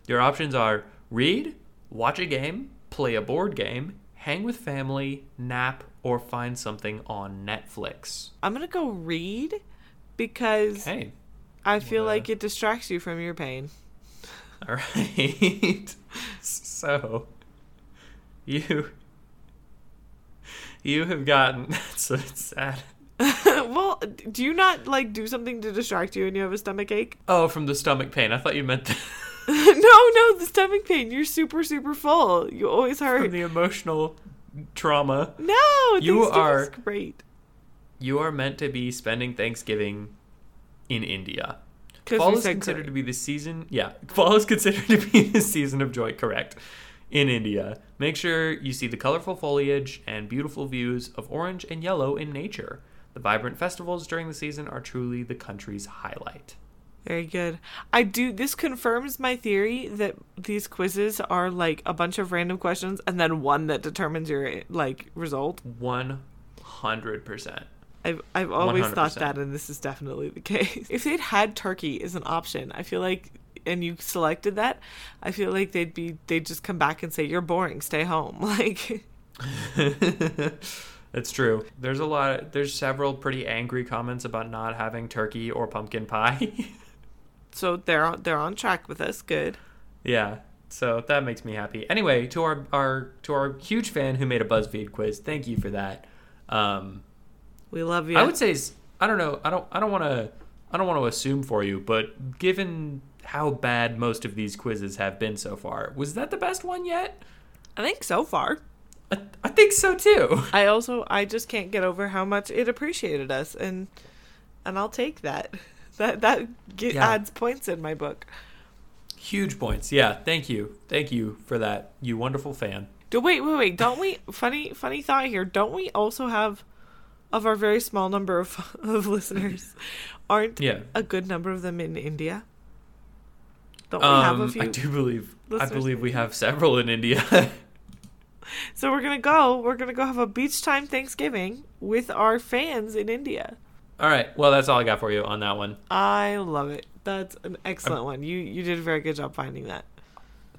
Your options are read, watch a game, play a board game, hang with family, nap, or find something on Netflix. I'm gonna go read because Okay. I feel like it distracts you from your pain. [laughs] All right. so, you you have gotten that's so sad. [laughs] well, do you not like do something to distract you when you have a stomach ache? [laughs] Oh, from the stomach pain. I thought you meant the, [laughs] no, no, the stomach pain. You're super, super full. You always hurt. from the emotional trauma. No, You are- great. You are meant to be spending Thanksgiving in India. Fall is considered to be the season. Yeah, fall is considered to be the season of joy. Correct. In India, make sure you see the colorful foliage and beautiful views of orange and yellow in nature. The vibrant festivals during the season are truly the country's highlight. Very good. I do. This confirms my theory that these quizzes are like a bunch of random questions and then one that determines your like result. One hundred percent. I've I've always thought 100%. that, and this is definitely the [laughs] case. If they'd had turkey as an option, I feel like, and you selected that, I feel like they'd be they'd just come back and say you're boring, stay home. [laughs] Like, [laughs] That's true. There's a lot. Of, there's several pretty angry comments about not having turkey or pumpkin pie. [laughs] so they're on, they're on track with us. Good. yeah. So that makes me happy. Anyway, to our our to our huge fan who made a BuzzFeed quiz, thank you for that. Um, We love you. I would say I don't know. I don't I don't want to I don't want to assume for you, but given how bad most of these quizzes have been so far, was that the best one yet? I think so far. I, I think so too. [laughs] I also I just can't get over how much it appreciated us, and and I'll take that. [laughs] That that get, Yeah. adds points in my book. Huge points. Yeah, thank you. Thank you for that. You wonderful fan. Do wait wait wait? Don't we? [laughs] Funny funny thought here. Don't we also have of our very small number of of listeners? Aren't Yeah. a good number of them in India? Don't we have a Um, few? I do believe I believe we have several in India. [laughs] So we're gonna go. We're gonna go have a beach time Thanksgiving with our fans in India. all right. Well, that's all I got for you on that one. I love it. That's an excellent one. You you did a very good job finding that.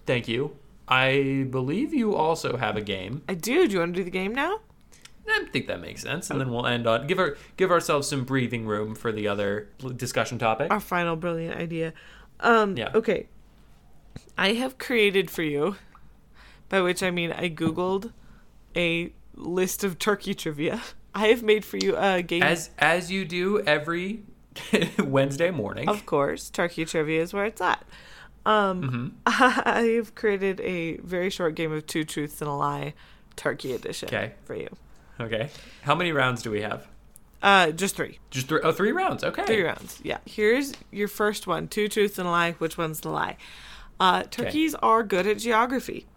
Thank you. I believe you also have a game. I do. Do you want to do the game now? I think that makes sense, and then we'll end on give our give ourselves some breathing room for the other discussion topic. Our final brilliant idea. Um, Yeah. Okay. I have created for you, by which I mean I googled a list of turkey trivia. [laughs] I have made for you a game. As as you do every [laughs] Wednesday morning. of course, turkey trivia is where it's at. Um, Mhm. [laughs] I've created a very short game of two truths and a lie, turkey edition Okay. for you. Okay. How many rounds do we have? Uh, just three. Just three. Oh, three rounds. Okay. Three rounds. Yeah. Here's your first one: two truths and a lie. Which one's the lie? Uh, turkeys are good at geography.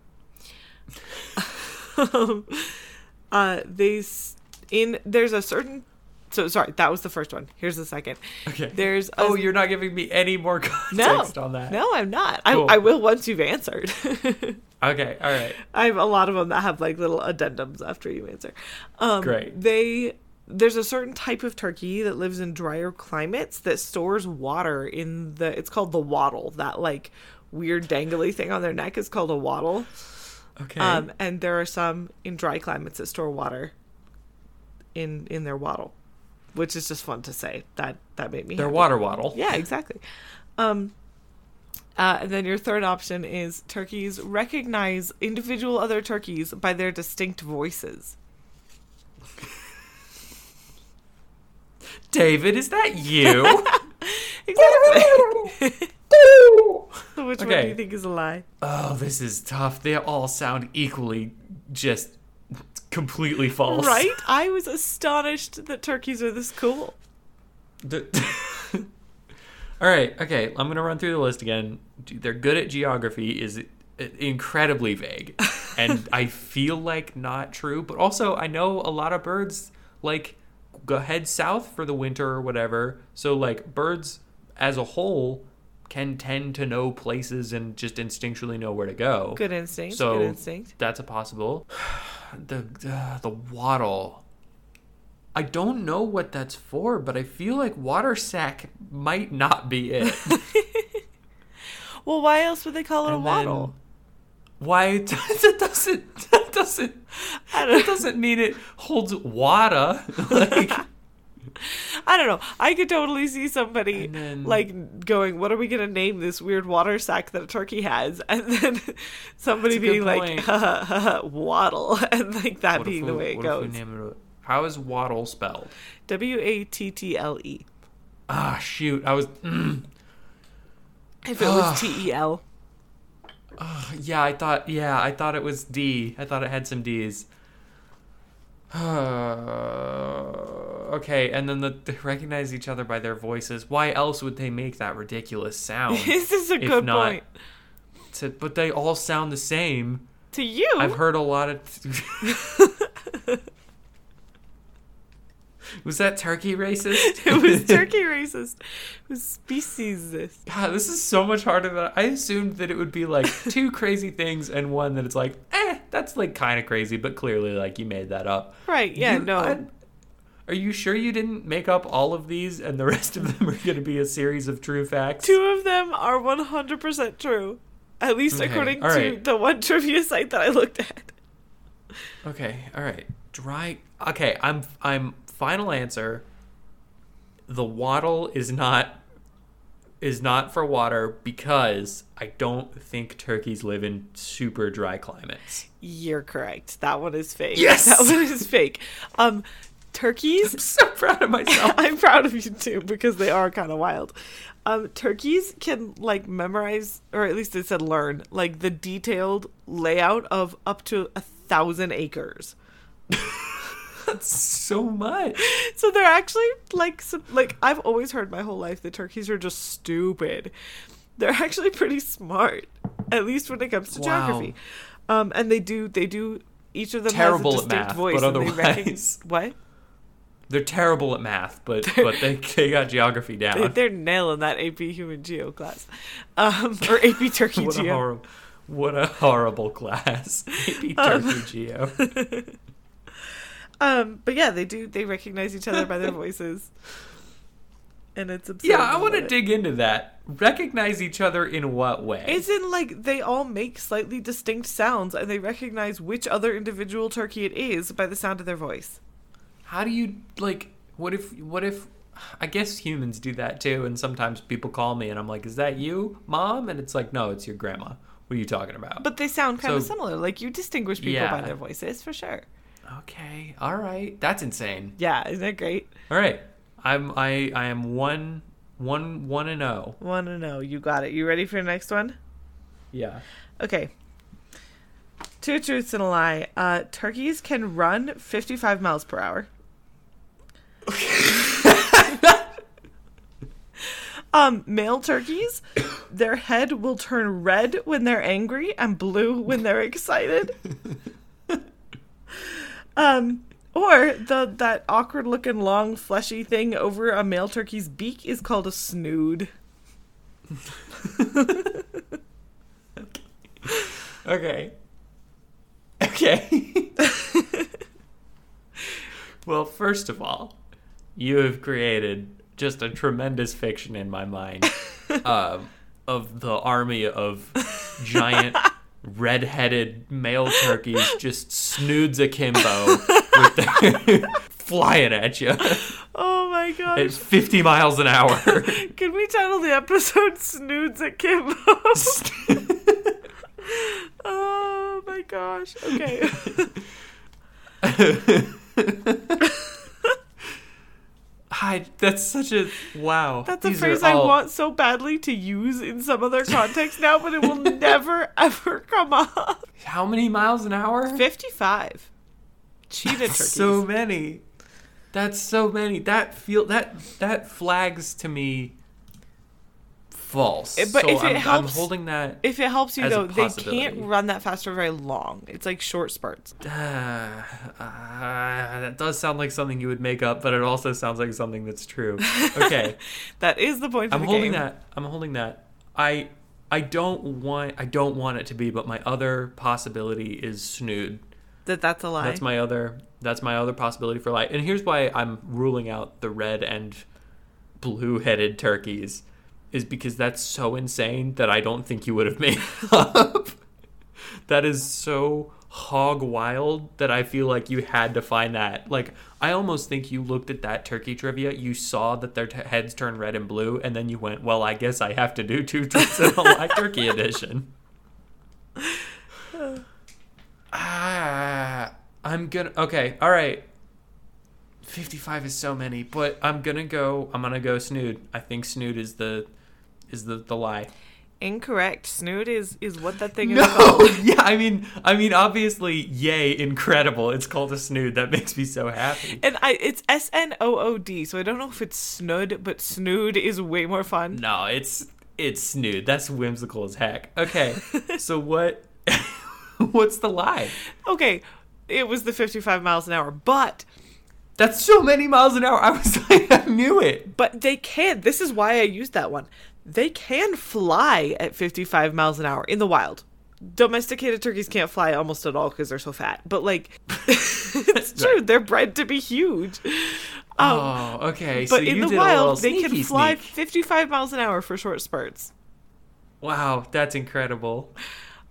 Um, [laughs] uh, they s- in there's a certain. So sorry, that was the first one. Here's the second. Okay. There's a, Oh, you're not giving me any more [laughs] no, context on that. no, I'm not. Cool. I I will once you've answered. [laughs] Okay. All right. I have a lot of them that have like little addendums after you answer. Um, Great. They there's a certain type of turkey that lives in drier climates that stores water in the. It's called the wattle. That like weird dangly thing on their neck is called a wattle. Okay. Um, and there are some in dry climates that store water in in their wattle, which is just fun to say. That that made me. They're happy. water waddle. Yeah, exactly. Um, uh, and then your third option is turkeys recognize individual other turkeys by their distinct voices. David, is that you? [laughs] Exactly. [laughs] which one do you think is a lie? oh, this is tough. They all sound equally just completely false. Right? I was astonished that turkeys are this cool. The- [laughs] all right. Okay. I'm gonna run through the list again. They're good at geography. Is uh, incredibly vague, [laughs] and I feel like not true. But also, I know a lot of birds like go head south for the winter or whatever. So like birds as a whole can tend to know places and just instinctually know where to go. Good instinct. So good instinct. that's a possible. [sighs] The uh, the waddle. I don't know what that's for, but I feel like water sack might not be it. [laughs] Well, why else would they call it a waddle? Why [laughs] that doesn't that doesn't that doesn't mean it holds water. [laughs] Like [laughs] I don't know. I could totally see somebody then- like going, "What are we gonna name this weird water sack that a turkey has?" [laughs] And then somebody That's a good being like, ha, ha, ha, "Waddle," [laughs] and like that being we- the way it what if we goes. it How is waddle spelled? W A T T L E. Ah, shoot. I was. Mm, If it was T E L. yeah, I thought. Yeah, I thought it was D. I thought it had some D's. [sighs] okay, and then the, [laughs] they recognize each other by their voices. Why else would they make that ridiculous sound? [laughs] This is a good not- point. to, but they all sound the same. To you, I've heard a lot of. [laughs] was that turkey racist? it was turkey racist. It was speciesist. God, this is so much harder than I assumed that it would be like two crazy things and one that it's like, eh, that's like kind of crazy, but clearly like you made that up. Right? Yeah. You- no. I- are you sure you didn't make up all of these and the [laughs] rest of them are going to be a series of true facts? Two of them are 100% true. At least Okay, according all to right. the one trivia site that I looked at. Okay, all right. Dry. Okay, I'm I'm final answer. The waddle is not is not for water because I don't think turkeys live in super dry climates. You're correct. That one is fake. Yes! [laughs] That one is fake. Um, turkeys. I'm so proud of myself. [laughs] I'm proud of you too because they are kind of wild. Um, turkeys can like memorize, or at least it said learn, like the detailed layout of up to a thousand acres. [laughs] That's so much. So they're actually like some, like I've always heard my whole life that turkeys are just stupid. They're actually pretty smart, at least when it comes to Wow. geography. Um, and they do they do each of them Terrible has a distinct math, voice. but and they recognize- what? They're terrible at math, but [laughs] but they they got geography They, down. they're nailing that AP Human Geo class, um, or AP [laughs] Turkey What a Geo. horrible what a horrible class. [laughs] Maybe Um, Turkey Geo. Um, but yeah, they do. They recognize each other by their voices, and it's absurd. Yeah, I want to dig into that. Recognize each other in what way? It's in like they all make slightly distinct sounds, and they recognize which other individual turkey it is by the sound of their voice. How do you like? What if? What if? I guess humans do that too, and sometimes people call me, and I'm like, "Is that you, mom?" And it's like, "No, it's your grandma." What are you talking about? But they sound kind of similar. Like you distinguish people by their voices for sure. okay, all right, that's insane. Yeah, isn't that great? All right, I'm I I am one one one and oh. Want to know? You got it. You ready for the next one? Yeah. Okay. Two truths and a lie. Uh, turkeys can run 55 miles per hour. [laughs] um, male turkeys, their head will turn red when they're angry and blue when they're excited. [laughs] um, or the that awkward looking long fleshy thing over a male turkey's beak is called a snood. Okay. Okay. [laughs] well, first of all, you have created just a tremendous fiction in my mind [laughs] um, of the army of giant [laughs] red-headed male turkeys just snoods akimbo with their [laughs] flying at you Oh my gosh. at 50 miles an hour. Can we title the episode Snoods Akimbo? Oh my gosh. Okay. Hi, that's such a wow. That's a These phrase I want so badly to use in some other context now, but it will [laughs] never ever come up. How many miles an hour? 55. Cheetah turkeys. so many. That's so many. That feel that that flags to me false. But so if it I'm, I'm helps- holding that. if it helps you though, they can't run that fast for very long. It's like short spurts. Uh, [sighs] uh, that does sound like something you would make up, but it also sounds like something that's true. [laughs] Okay, That is the point I'm the holding game. that. I'm holding that. I I don't want I don't want it to be, but my other possibility is snood. That that's a lie. That's my other that's my other possibility for life. And here's why I'm ruling out the red and blue headed turkeys is because that's so insane that I don't think you would have [laughs] made up. that is so hog wild that I feel like you had to find that. Like I almost think you looked at that turkey trivia, you saw that their t- heads turn red and blue, and then you went, "Well, I guess I have to do two [laughs] truths in a lie turkey edition." Ah, I'm gonna. Okay, all right. 55 is so many, but I'm gonna go. I'm gonna go snood. I think snood is the is the the lie. Incorrect. Snood is is what that thing is No, called. [laughs] yeah, I mean, I mean, obviously, yay, incredible. It's called a snood. That [laughs] makes me so happy. And I it's S N O O D, so I don't know if it's snood, but snood is way more fun. No, it's it's snood. That's whimsical as heck. Okay, [laughs] so what? what's the lie? Okay, it was the 55 miles an hour, but That's so many miles an hour. I was like, I knew it. but they can't. This is why I used that one. They can fly at 55 miles an hour in the wild. Domesticated turkeys can't fly almost at all because they're so fat. But like, [laughs] it's true. They're bred to be huge. Um, oh, okay. but so in you the wild, they can fly sneak. 55 miles an hour for short spurts. Wow, that's incredible.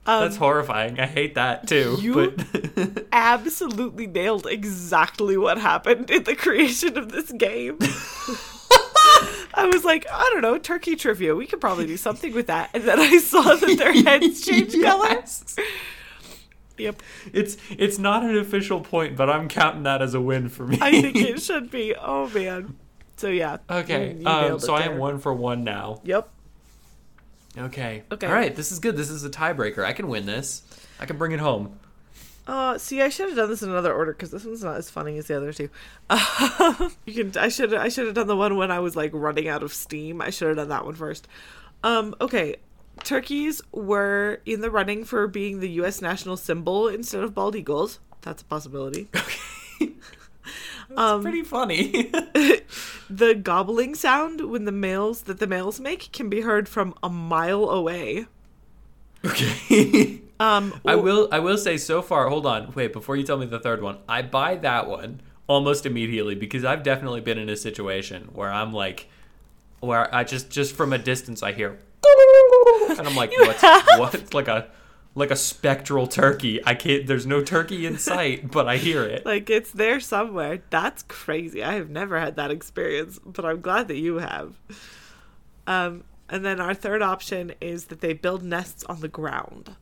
Um, that's horrifying. I hate that too. you- but [laughs] absolutely nailed exactly what happened in the creation of this game. [laughs] I was like, I don't know, turkey trivia. We could probably do something with that. And then I saw that their heads [laughs] changed color. Yes. Yep. It's it's not an official point, but I'm counting that as a win for me. I think it [laughs] should be. Oh man. So yeah. okay. Um, so I am one for one now. Yep. Okay. Okay. All right. This is good. This is a tiebreaker. I can win this. I can bring it home. Uh, see, I should have done this in another order because this one's not as funny as the other two. Uh, [laughs] you can. I should. I should have done the one when I was like running out of steam. I should have done that one first. Um. Okay. Turkeys were in the running for being the U.S. national symbol instead of bald eagles. That's a possibility. [laughs] That's Um, pretty funny. [laughs] the gobbling sound when the males that the males make can be heard from a mile away. okay. Um. I will. I will say so far. Hold on. Wait. Before you tell me the third one, I buy that one almost immediately because I've definitely been in a situation where I'm like, where I just just from a distance I hear, [laughs] and I'm like, [laughs] what's what? It's like a like a spectral turkey. I can't. There's no turkey in [laughs] sight, but I hear it. Like it's there somewhere. That's crazy. I have never had that experience, but I'm glad that you have. Um, and then our third option is that they build nests on the ground.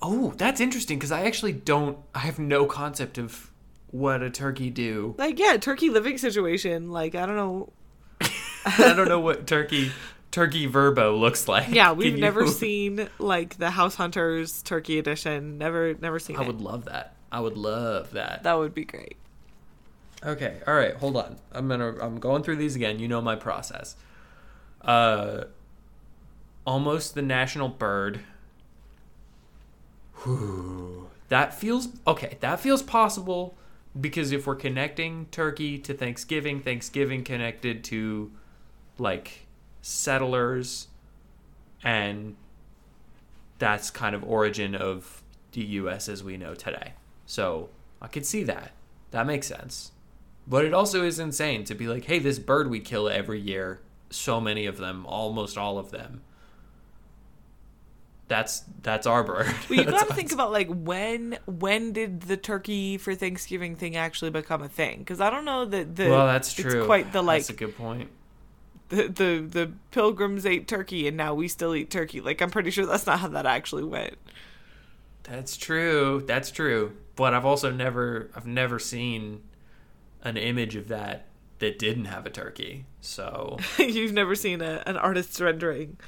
Oh, that's interesting because I actually don't. I have no concept of what a turkey do. Like yeah, turkey living situation. Like I don't know. [laughs] I don't know what turkey turkey verbo looks like. Yeah, we've Can never you- [laughs] seen like the House Hunters Turkey Edition. Never, never seen I it. would love that. I would love that. That would be great. Okay, all right, hold on. I'm gonna I'm going through these again. You know my process. Uh, almost the national bird. That feels okay. That feels possible because if we're connecting Turkey to Thanksgiving, Thanksgiving connected to like settlers, and that's kind of origin of the U.S. as we know today. So I could see that. That makes sense. But it also is insane to be like, hey, this bird we kill every year, so many of them, almost all of them. That's that's our bird. [laughs] Well, you [laughs] got to think about like when when did the turkey for Thanksgiving thing actually become a thing? Because I don't know that the well, that's true. It's quite the like That's a good point. the, the the pilgrims ate turkey and now we still eat turkey. Like I'm pretty sure that's not how that actually went. That's true. That's true. But I've also never I've never seen an image of that that didn't have a turkey. So [laughs] You've never seen a, an artist's rendering.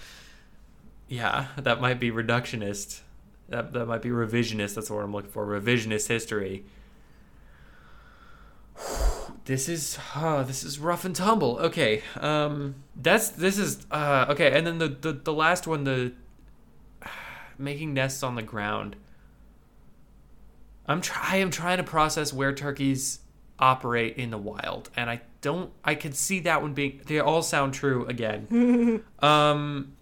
Yeah, that might be reductionist. That that might be revisionist. That's what I'm looking for. Revisionist history. [sighs] This is oh, this is rough and tumble. Okay, um, that's this is uh, okay, and then the, the the last one, the [sighs] making nests on the ground. I'm try I am trying to process where turkeys operate in the wild, and I don't. I could see that one being. They all sound true again. [laughs] um.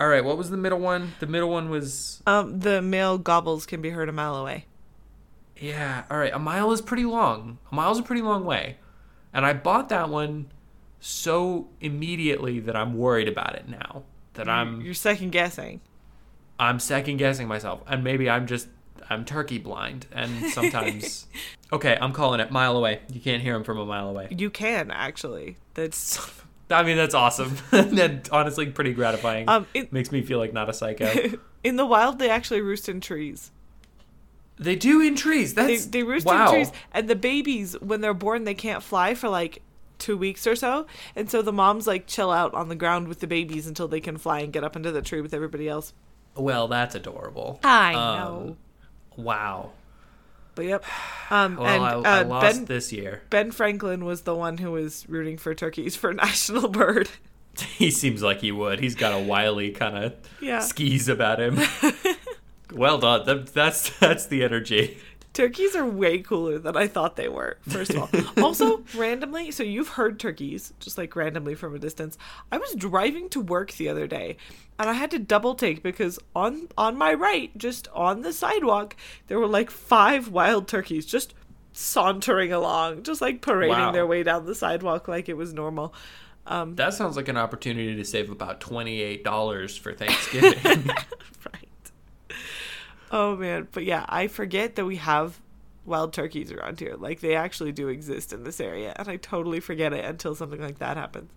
All right, what was the middle one? The middle one was Um, the male gobbles can be heard a mile away. yeah. All right, a mile is pretty long. A mile's a pretty long way, and I bought that one so immediately that I'm worried about it now. That I'm You're second guessing. I'm second guessing myself, and maybe I'm just I'm turkey blind, and sometimes. [laughs] okay, I'm calling it mile away. You can't hear him from a mile away. You can actually. That's [laughs] [laughs] I mean, that's awesome. [laughs] that honestly pretty gratifying. um in, Makes me feel like not a psycho. [laughs] in the wild they actually roost in trees. They do in trees. They, they roost wow. in trees, and the babies, when they're born, they can't fly for like two weeks or so, and so the moms like chill out on the ground with the babies until they can fly and get up into the tree with everybody else. Well, that's adorable. I Um, know. Wow. But yep. Um, Well, and I, uh, I lost Ben this year. Ben Franklin was the one who was rooting for turkeys for [laughs] national bird. [laughs] He seems like he would. He's got a wily kind of Yeah. skis about him. [laughs] well done. That, that's that's the energy. Turkeys are way cooler than I thought they were, first of all. [laughs] also, randomly, so you've heard turkeys, just like randomly from a distance. I was driving to work the other day and I had to double take because on on my right, just on the sidewalk, there were like five wild turkeys just sauntering along, just like parading Wow. their way down the sidewalk like it was normal. Um, that sounds like an opportunity to save about twenty eight dollars for [laughs] Thanksgiving. [laughs] Oh man, but yeah, I forget that we have wild turkeys around here. Like they actually do exist in this area, and I totally forget it until something like that happens.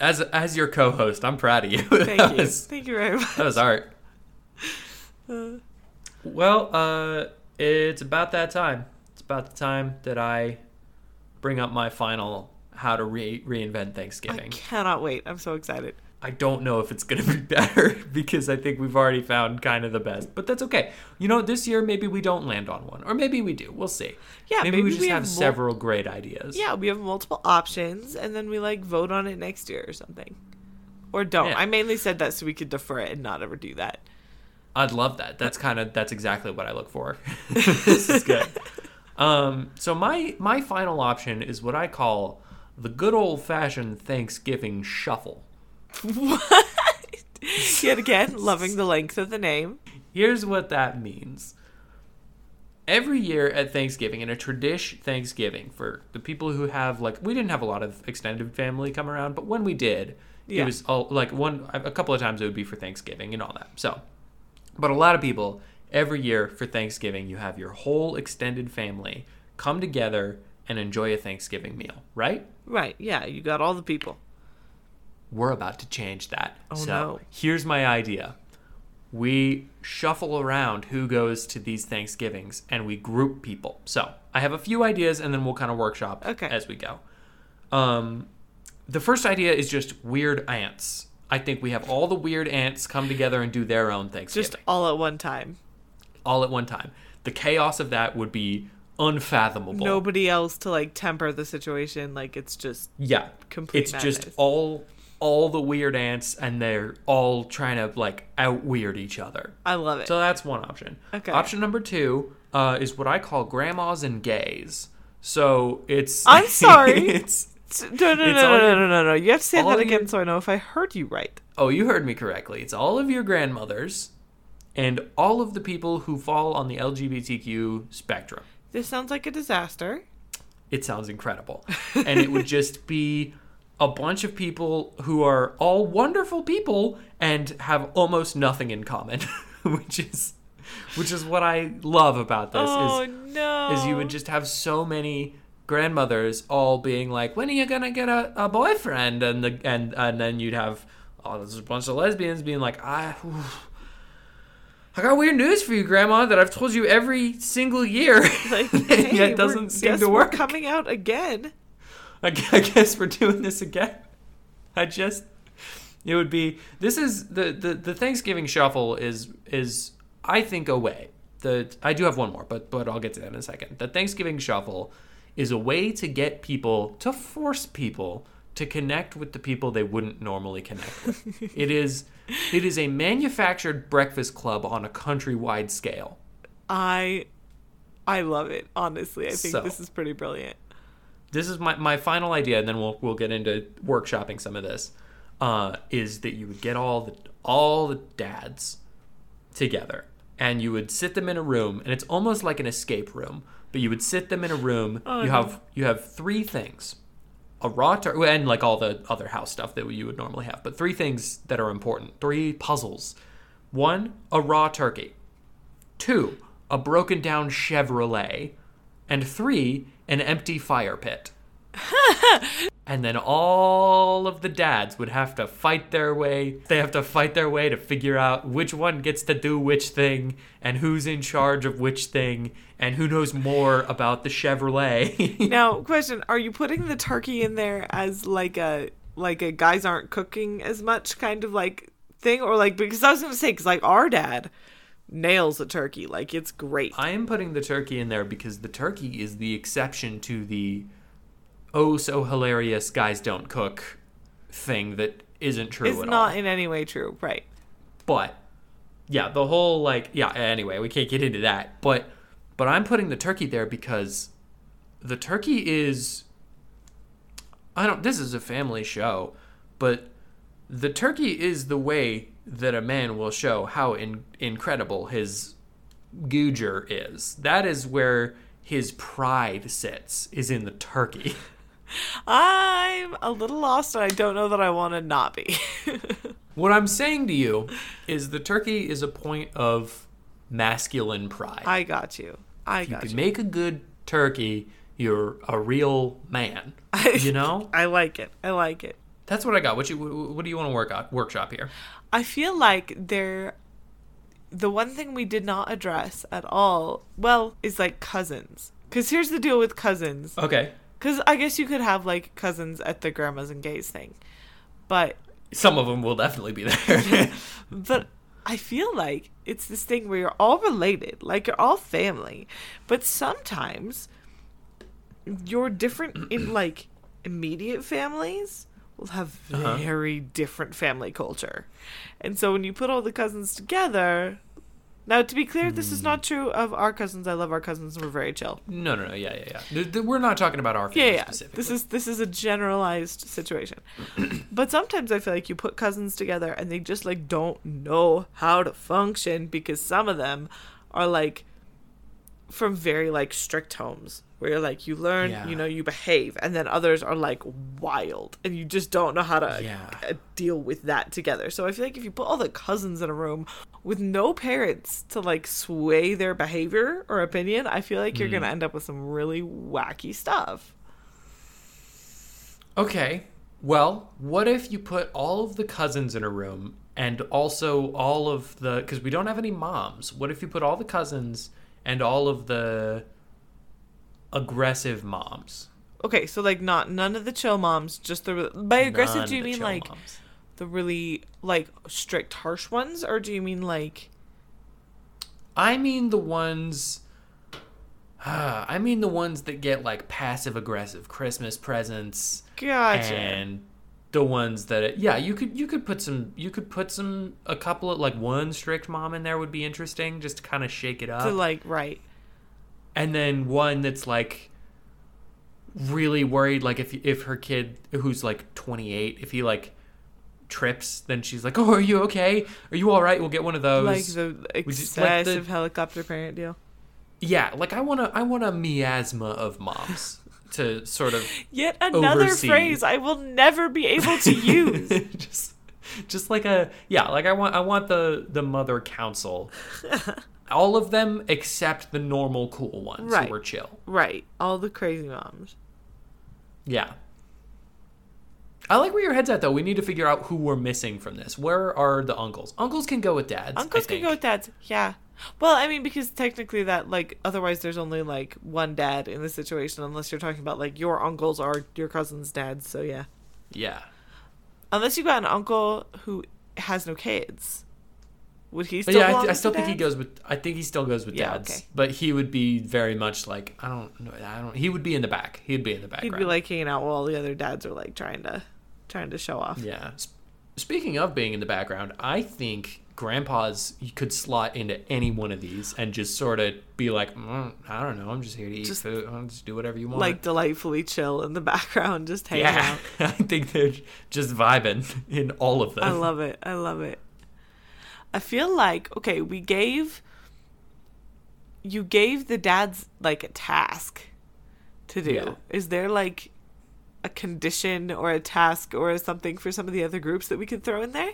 as as your co-host, I'm proud of you. [laughs] Thank you, Was, thank you very much. that was art. Well, uh, it's about that time. It's about the time that I bring up my final how to re- reinvent Thanksgiving. I cannot wait. I'm so excited. I don't know if it's going to be [laughs] better because I think we've already found kind of the best, but that's okay. You know, this year maybe we don't land on one, or maybe we do. We'll see. Yeah, maybe, maybe we just we have, have mul- several great ideas. Yeah, we have multiple options, and then we like vote on it next year or something, or don't. Yeah. I mainly said that so we could defer it and not ever do that. I'd love that. That's [laughs] kind of that's exactly what I look for. [laughs] this is good. Um, so my my final option is what I call the good old fashioned Thanksgiving shuffle. What? Yet again, loving the length of the name. Here's what that means. Every year at Thanksgiving, in a tradition Thanksgiving, for the people who have like, we didn't have a lot of extended family come around, but when we did, Yeah. it was all, like one a couple of times it would be for Thanksgiving and all that. So, but a lot of people every year for Thanksgiving, you have your whole extended family come together and enjoy a Thanksgiving meal, right? Right? Yeah, you got all the people. We're about to change that. Oh, so no. here's my idea. We shuffle around who goes to these Thanksgivings and we group people. So I have a few ideas and then we'll kind of workshop Okay. as we go. Um, the first idea is just weird ants. I think we have all the weird ants come together and do their own Thanksgiving Just all at one time. all at one time. The chaos of that would be unfathomable. Nobody else to like temper the situation. Like it's just Yeah. Complete It's just all all the weird ants and they're all trying to like out weird each other. I love it. So that's one option. Okay. Option number two uh, is what I call grandmas and gays. So it's I'm [laughs] sorry. it's no, no, no, no, no, no, no, no. You have to say that your- again so I know if I heard you right. oh you heard me correctly. It's all of your grandmothers and all of the people who fall on the LGBTQ spectrum. This sounds like a disaster. It sounds incredible. [laughs] and it would just be a bunch of people who are all wonderful people and have almost nothing in common, [laughs] which is which is what I love about this oh is no! is you would just have so many grandmothers all being like, "When are you gonna get a, a boyfriend?" and the and and then you'd have oh, there's a bunch of lesbians being like, "I." I got weird news for you, Grandma, that I've told you every single year. like, [laughs] hey, yet we're- doesn't seem to work. coming out again. I guess we're doing this again. I just it would be this is the the, the Thanksgiving shuffle is is I think a way. The I do have one more, but but I'll get to that in a second. The Thanksgiving shuffle is a way to get people to force people to connect with the people they wouldn't normally connect with. [laughs] it is it is a manufactured breakfast club on a countrywide scale. I, I love it. Honestly, I think So- this is pretty brilliant. This is my, my final idea, and then we'll we'll get into workshopping some of this. Uh, is that you would get all the all the dads together, and you would sit them in a room, and it's almost like an escape room. But you would sit them in a room. Oh, you no. have you have three things: a raw turkey, and like all the other house stuff that you would normally have. But three things that are important: three puzzles. One, a raw turkey. Two, a broken down Chevrolet. And three, an empty fire pit. [laughs] and then all of the dads would have to fight their way. They have to fight their way to figure out which one gets to do which thing and who's in charge of which thing and who knows more about the Chevrolet. [laughs] Now, question: Are you putting the turkey in there as like a like a guys aren't cooking as much kind of like thing, or like because I was gonna say because like our dad nails a turkey, like it's great. I am putting the turkey in there because the turkey is the exception to the oh so hilarious guys don't cook thing that isn't true It's not all. in any way true, right? But yeah, the whole like yeah, anyway, we can't get into that. But but I'm putting the turkey there because the turkey is I don't this is a family show, but the turkey is the way that a man will show how in, incredible his googer is. That is where his pride sits is in the turkey. [laughs] I'm a little lost, and I don't know that I want to not be. [laughs] What I'm saying to you is the turkey is a point of masculine pride. I got you. I if you got can you. make a good turkey, you're a real man. [laughs] You know? I like it. I like it. That's what I got. What you what do you want to work on workshop here? I feel like there the one thing we did not address at all, well, is like cousins. Cuz here's the deal with cousins. Okay. Cuz I guess you could have like cousins at the grandmas and gays thing. But Some of them will definitely be there. [laughs] but I feel like it's this thing where you're all related, like you're all family, but sometimes you're different in like immediate families will have Uh-huh. very different family culture. And so when you put all the cousins together, now to be clear, this is Hmm. not true of our cousins. I love our cousins. We're very chill. no, no, no. Yeah, yeah, yeah. We're not talking about our Yeah, family yeah. specifically. This is this is a generalized situation. [clears throat] but sometimes I feel like you put cousins together and they just like don't know how to function because some of them are like from very like strict homes where you're like you learn, Yeah. you know, you behave, and then others are like wild and you just don't know how to Yeah. uh, deal with that together. So I feel like if you put all the cousins in a room with no parents to like sway their behavior or opinion, I feel like you're Mm. to end up with some really wacky stuff. Okay. Well, what if you put all of the cousins in a room and also all of the because we don't have any moms. What if you put all the cousins and all of the aggressive moms? Okay, so like not none of the chill moms, just the by aggressive. None do you mean like moms. the really like strict, harsh ones, or do you mean like I mean the ones. [sighs] I mean the ones that get like passive aggressive Christmas presents gotcha? and the ones that yeah you could you could put some you could put some a couple of like one strict mom in there would be interesting just to kind of shake it up. To like right, and then one that's like really worried like if if her kid who's like 28 if he like trips then she's like oh are you okay? Are you all right we'll get one of those. Like the just like the- helicopter parent deal. yeah like i want to i want a miasma of moms to sort of Yet another Oversee. phrase I will never be able to [laughs] use. just just like a yeah like i want i want the the mother council [laughs] all of them except the normal cool ones Right. who are chill right, all the crazy moms. yeah i like where your head's at though we need to figure out who we're missing from this where are the uncles uncles can go with dads Uncles can go with dads. Yeah. Well, I mean, because technically that like otherwise there's only like one dad in the situation unless you're talking about like your uncles are your cousin's dads. So yeah. yeah Unless you got an uncle who has no kids, would he but still? yeah I, th- I still think he goes with i think he still goes with Yeah, dads okay. but he would be very much like i don't know i don't he would be in the back he'd be in the background. He'd be like hanging out while all the other dads are like trying to, trying to show off. Yeah. S- Speaking of being in the background, I think grandpa's you could slot into any one of these and just sort of be like, mm, I don't know, I'm just here to eat Just- food. I'll just do whatever you want. Like delightfully chill in the [laughs] background, just hanging yeah, out. [laughs] I think they're just vibing [laughs] in all of them. I love it. I love it. I feel like okay, we gave you gave the dads like a task to do. Yeah. Is there like a condition or a task or something for some of the other groups that we could throw in there?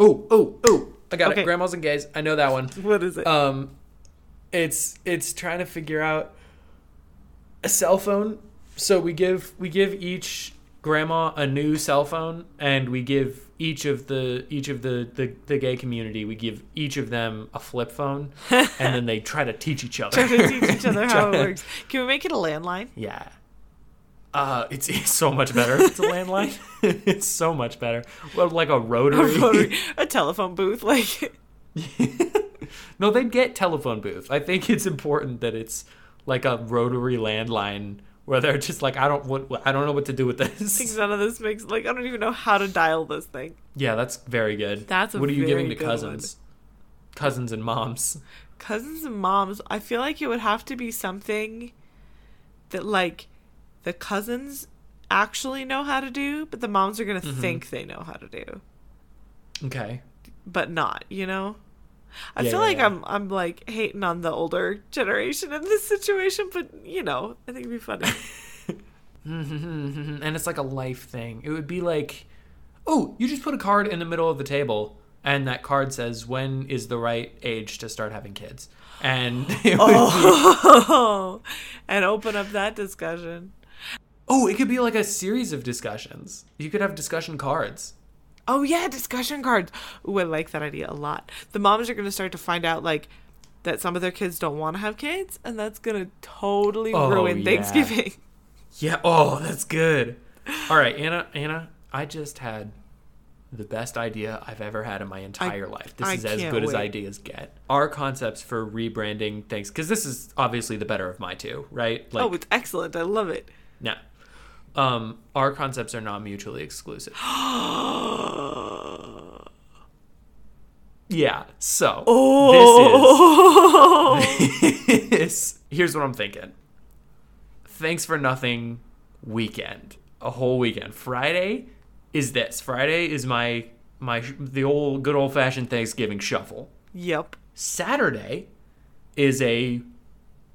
Oh, oh, oh! I got Okay. it. Grandmas and gays. I know that one. [laughs] What is it? Um, it's it's trying to figure out a cell phone. So we give we give each grandma a new cell phone and we give each of the each of the the, the gay community we give each of them a flip phone [laughs] and then they try to teach each other Try to teach each other [laughs] how it works. Can we make it a landline? yeah uh it's, [laughs] it's so much better. It's a landline? [laughs] It's so much better. Well like a A, rotary, [laughs] rotary, a telephone booth, like. No they'd get telephone booth. I think it's important that it's like a rotary landline where they're just like i don't what i don't know what to do with think this none of this makes like I don't even know how to dial this thing. yeah that's very good. That's a what are you giving to cousins? Cousins and moms. Cousins and moms, I feel like it would have to be something that like the cousins actually know how to do, but the moms are gonna Mm-hmm. think they know how to do, okay but not. You know. I Yeah, feel yeah, like yeah. I'm I'm like hating on the older generation in this situation, but you know, I think it'd be funny. [laughs] [laughs] and it's like a life thing. It would be like, oh, you just put a card in the middle of the table, and that card says when is the right age to start having kids, and [laughs] it would oh, and open up that discussion. Oh, it could be like a series of discussions. You could have discussion cards. Oh yeah, discussion cards. Ooh, I like that idea a lot. The moms are gonna start to find out like that some of their kids don't want to have kids, and that's gonna totally Oh, ruin yeah. Thanksgiving. [laughs] Yeah. Oh, that's good. All right, Anna. Anna, I just had the best idea I've ever had in my entire life. This I is as good as ideas get. Our concepts for rebranding things, because this is obviously the better of my two, right? Oh, like, oh, it's excellent. I love it. Yeah. Um, our concepts are not mutually exclusive. [gasps] Yeah. So oh, this is [laughs] this. Here's what I'm thinking. Thanks for nothing weekend. A whole weekend. Friday is this. Friday is my my the old good old fashioned Thanksgiving shuffle. yep. Saturday is a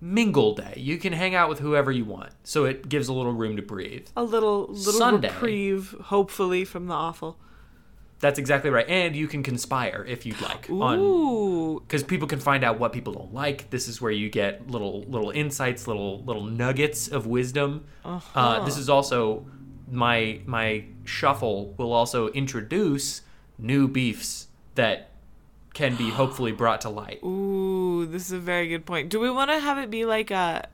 mingle day. You can hang out with whoever you want. So it gives a little room to breathe. A little little Sunday. reprieve, hopefully, from the awful. That's exactly right. And you can conspire if you'd like Ooh, because people can find out what people don't like. This is where you get little little insights, little little nuggets of wisdom. Uh-huh. Uh, this is also my my shuffle will also introduce new beefs that can be hopefully brought to light. ooh, this is a very good point. Do we want to have it be like a,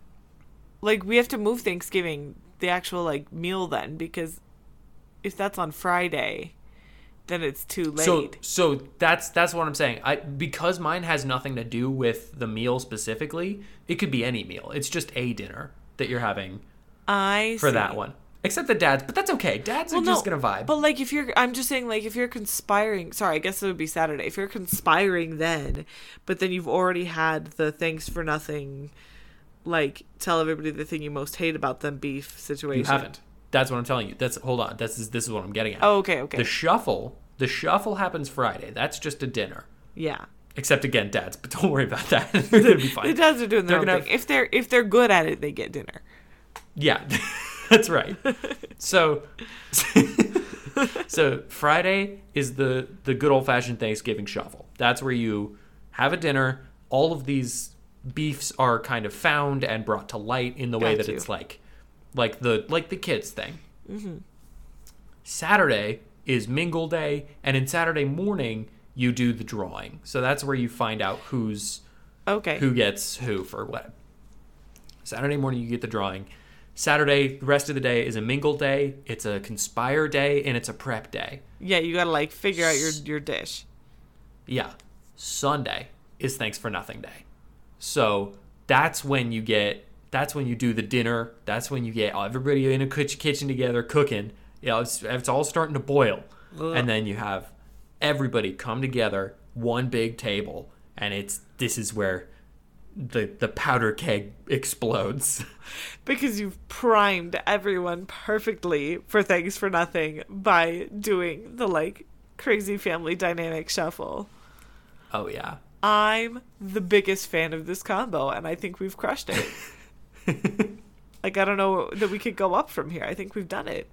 like we have to move Thanksgiving, the actual like meal then, because if that's on Friday, then it's too late. So so that's that's what I'm saying. I because mine has nothing to do with the meal specifically. It could be any meal. It's just a dinner that you're having I for see. that one. Except the dads, but that's okay. Dads Well, are no, just gonna vibe. But like, if you're, I'm just saying, like, if you're conspiring, sorry, I guess it would be Saturday. If you're conspiring then, but then you've already had the thanks for nothing, like, tell everybody the thing you most hate about them beef situation. You haven't. That's what I'm telling you. That's hold on. This is this is what I'm getting at. Oh, okay, okay. The shuffle, the shuffle happens Friday. That's just a dinner. yeah. Except again, dads, but [laughs] don't worry about that. Gonna be The dads are doing their They're own thing. If they're if they're good at it, they get dinner. Yeah, [laughs] that's right. [laughs] So, [laughs] so Friday is the the good old fashioned Thanksgiving shuffle. That's where you have a dinner. All of these beefs are kind of found and brought to light in the way that it's like, like the like the kids thing. Mm-hmm. Saturday is mingle day, and in Saturday morning you do the drawing. So that's where you find out who's Okay. who gets who for what. Saturday morning, you get the drawing. Saturday, the rest of the day is a mingle day, it's a conspire day, and it's a prep day. Yeah, you gotta like figure out your your dish. Yeah. Sunday is thanks for nothing day. So that's when you get, that's when you do the dinner. That's when you get everybody in a kitchen together cooking. You know, it's, it's all starting to boil. Ugh. And then you have everybody come together, one big table, and it's, this is where the, the powder keg explodes. [laughs] Because you've primed everyone perfectly for thanks for nothing by doing the like crazy family dynamic shuffle. oh, yeah. I'm the biggest fan of this combo, and I think we've crushed it. [laughs] like I don't know that we could go up from here. I think we've done it.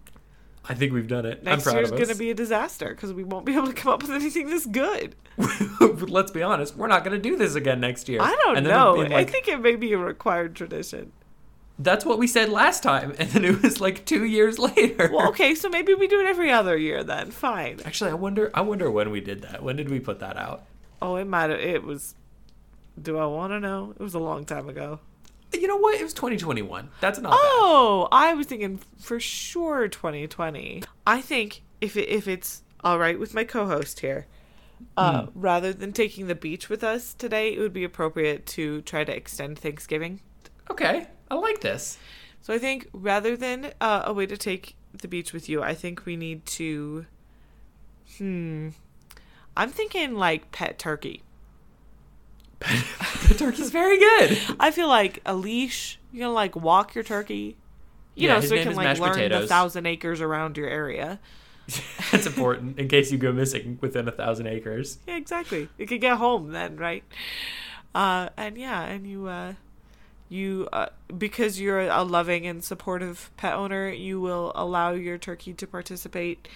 I think we've done it. Next I'm proud year's of us. gonna be a disaster because we won't be able to come up with anything this good. [laughs] Let's be honest, we're not going to do this again next year. I don't know. like, I think it may be a required tradition. that's what we said last time, and then it was like two years [laughs] later. Well, okay, so maybe we do it every other year then. Fine. Actually, I wonder. I wonder when we did that. When did we put that out? Oh, it might have. It was. Do I want to know? It was a long time ago. You know what? It was 2021. That's not Oh, I was thinking for sure 2020. I think if it, if it's all right with my co-host here, uh, rather than taking the beach with us today, it would be appropriate to try to extend Thanksgiving. Okay, I like this. So I think rather than uh, a way to take the beach with you, I think we need to. Hmm. I'm thinking like pet turkey. The turkey's very good. I feel like a leash. You're gonna like walk your turkey. You Yeah, know, so it can like learn the thousand acres around your area. [laughs] That's important in case you go missing within a thousand acres. Yeah, exactly. You could get home then, right? Uh, and yeah, and you, uh, you, uh, because you're a loving and supportive pet owner, you will allow your turkey to participate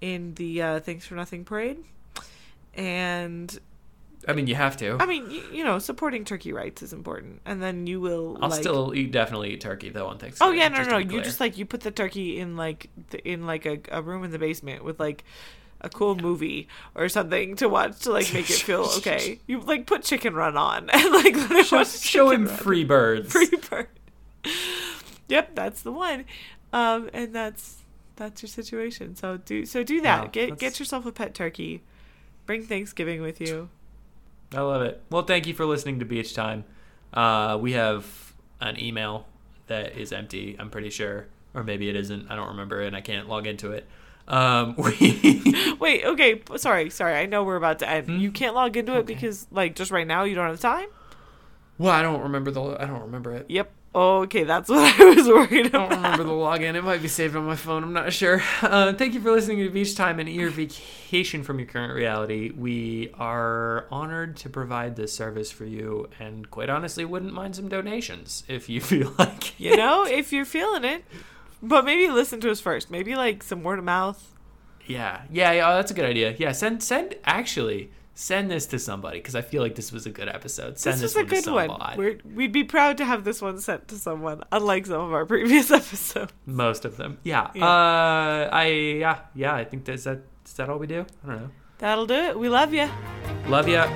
in the uh, Thanks for Nothing parade. And I mean, you have to. I mean, you, you know, supporting turkey rights is important. And then you will. I'll like, still eat definitely eat turkey though on Thanksgiving. Oh yeah, no, no, no. You just like you put the turkey in like the, in like a, a room in the basement with like a cool movie or something to watch to like make it feel [laughs] okay. You like put Chicken Run on [laughs] and like let show, watch show him Run. free birds. free bird. [laughs] Yep, that's the one. Um, and that's that's your situation. So do so do that. Wow, get that's- get yourself a pet turkey. Bring Thanksgiving with you. I love it. Well, thank you for listening to Beach Time. Uh, we have an email that is empty. I'm pretty sure, or maybe it isn't. I don't remember, and I can't log into it. Um, [laughs] we [laughs] Wait, okay, sorry, sorry. I know we're about to end. Hmm? You can't log into it because like just right now you don't have time. well, I don't remember the. I don't remember it. Yep. Okay, that's what [laughs] I was worried I don't remember the login. It might be saved on my phone. I'm not sure. Uh, thank you for listening to Beach Time and your vacation from your current reality. We are honored to provide this service for you, and quite honestly, wouldn't mind some donations if you [laughs] feel like You know, if you're feeling it, but maybe listen to us first. Maybe like some word of mouth. Yeah, yeah, yeah. oh, that's a good idea. Yeah, send send actually send this to somebody because I feel like this was a good episode. Send this this, was a good one. We're, we'd be proud to have this one sent to someone, unlike some of our [laughs] previous episodes. Most of them. Yeah. Yeah. Uh, I yeah yeah. I think that's that. Is that all we do? I don't know. That'll do it. We love you. Love ya.